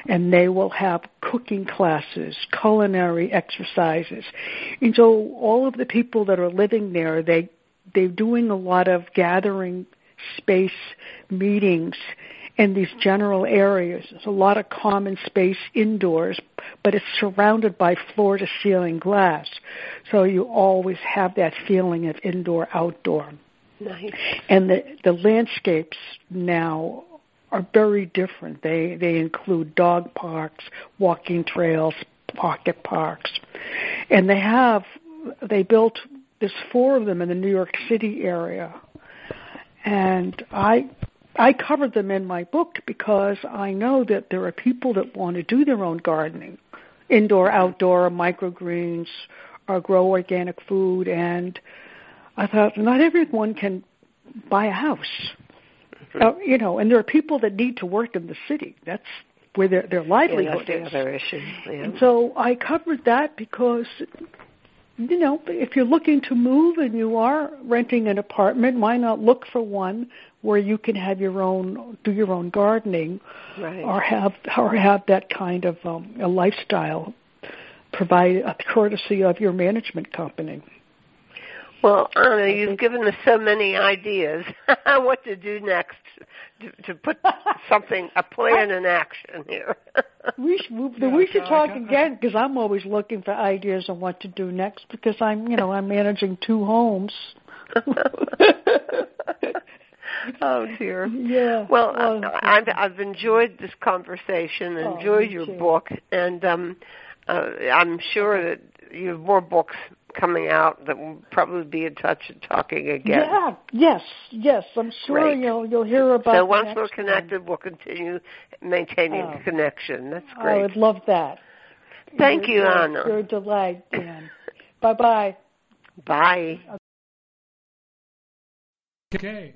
H: And they will have cooking classes, culinary exercises. And so all of the people that are living there, they, they're doing a lot of gathering space meetings in these general areas. There's a lot of common space indoors, but it's surrounded by floor to ceiling glass. So you always have that feeling of indoor outdoor.
C: Nice.
H: And the the landscapes now are very different. They they include dog parks, walking trails, pocket parks. And they have they built there's four of them in the New York City area, and I I covered them in my book because I know that there are people that want to do their own gardening, indoor, outdoor, microgreens, or grow organic food. And I thought not everyone can buy a house, mm-hmm. uh, you know. And there are people that need to work in the city. That's where their their livelihood
C: yeah,
H: that's
C: the other issue. Yeah.
H: And so I covered that because you know, if you're looking to move and you are renting an apartment, why not look for one where you can have your own, do your own gardening,
C: right.
H: or have or have that kind of um, a lifestyle provided a courtesy of your management company.
C: Well, Anna, you've given us so many ideas *laughs* what to do next to, to put *laughs* something, a plan in action here.
H: we should, we, *laughs* we should talk again because I'm always looking for ideas on what to do next because I'm, you know, I'm managing two homes.
C: oh dear.
H: Yeah.
C: Well, oh, I've I've enjoyed this conversation, oh, enjoyed your
H: too.
C: book, and um, uh, I'm sure that you have more books coming out that will probably be in touch and talking again.
H: Yeah. Yes. Yes. I'm sure
C: Great.
H: you'll you'll hear about.
C: So once we're connected, one. we'll continue maintaining
H: oh.
C: the connection. That's oh, great.
H: I would love that.
C: Thank
H: you're,
C: you, Anna.
H: You're a delight, Dan. bye bye.
C: Bye.
B: Okay.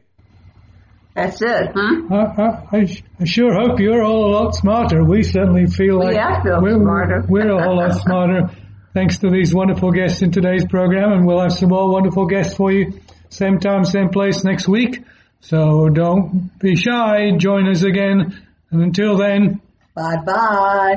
A: That's it, huh?
B: I, I, I, sure hope you're all a lot smarter. We certainly feel like
A: yeah, feel
B: we're,
A: smarter.
B: we're a whole lot smarter *laughs* thanks to these wonderful guests in today's program. And we'll have some more wonderful guests for you same time, same place next week. So don't be shy. Join us again. And until then,
A: bye bye.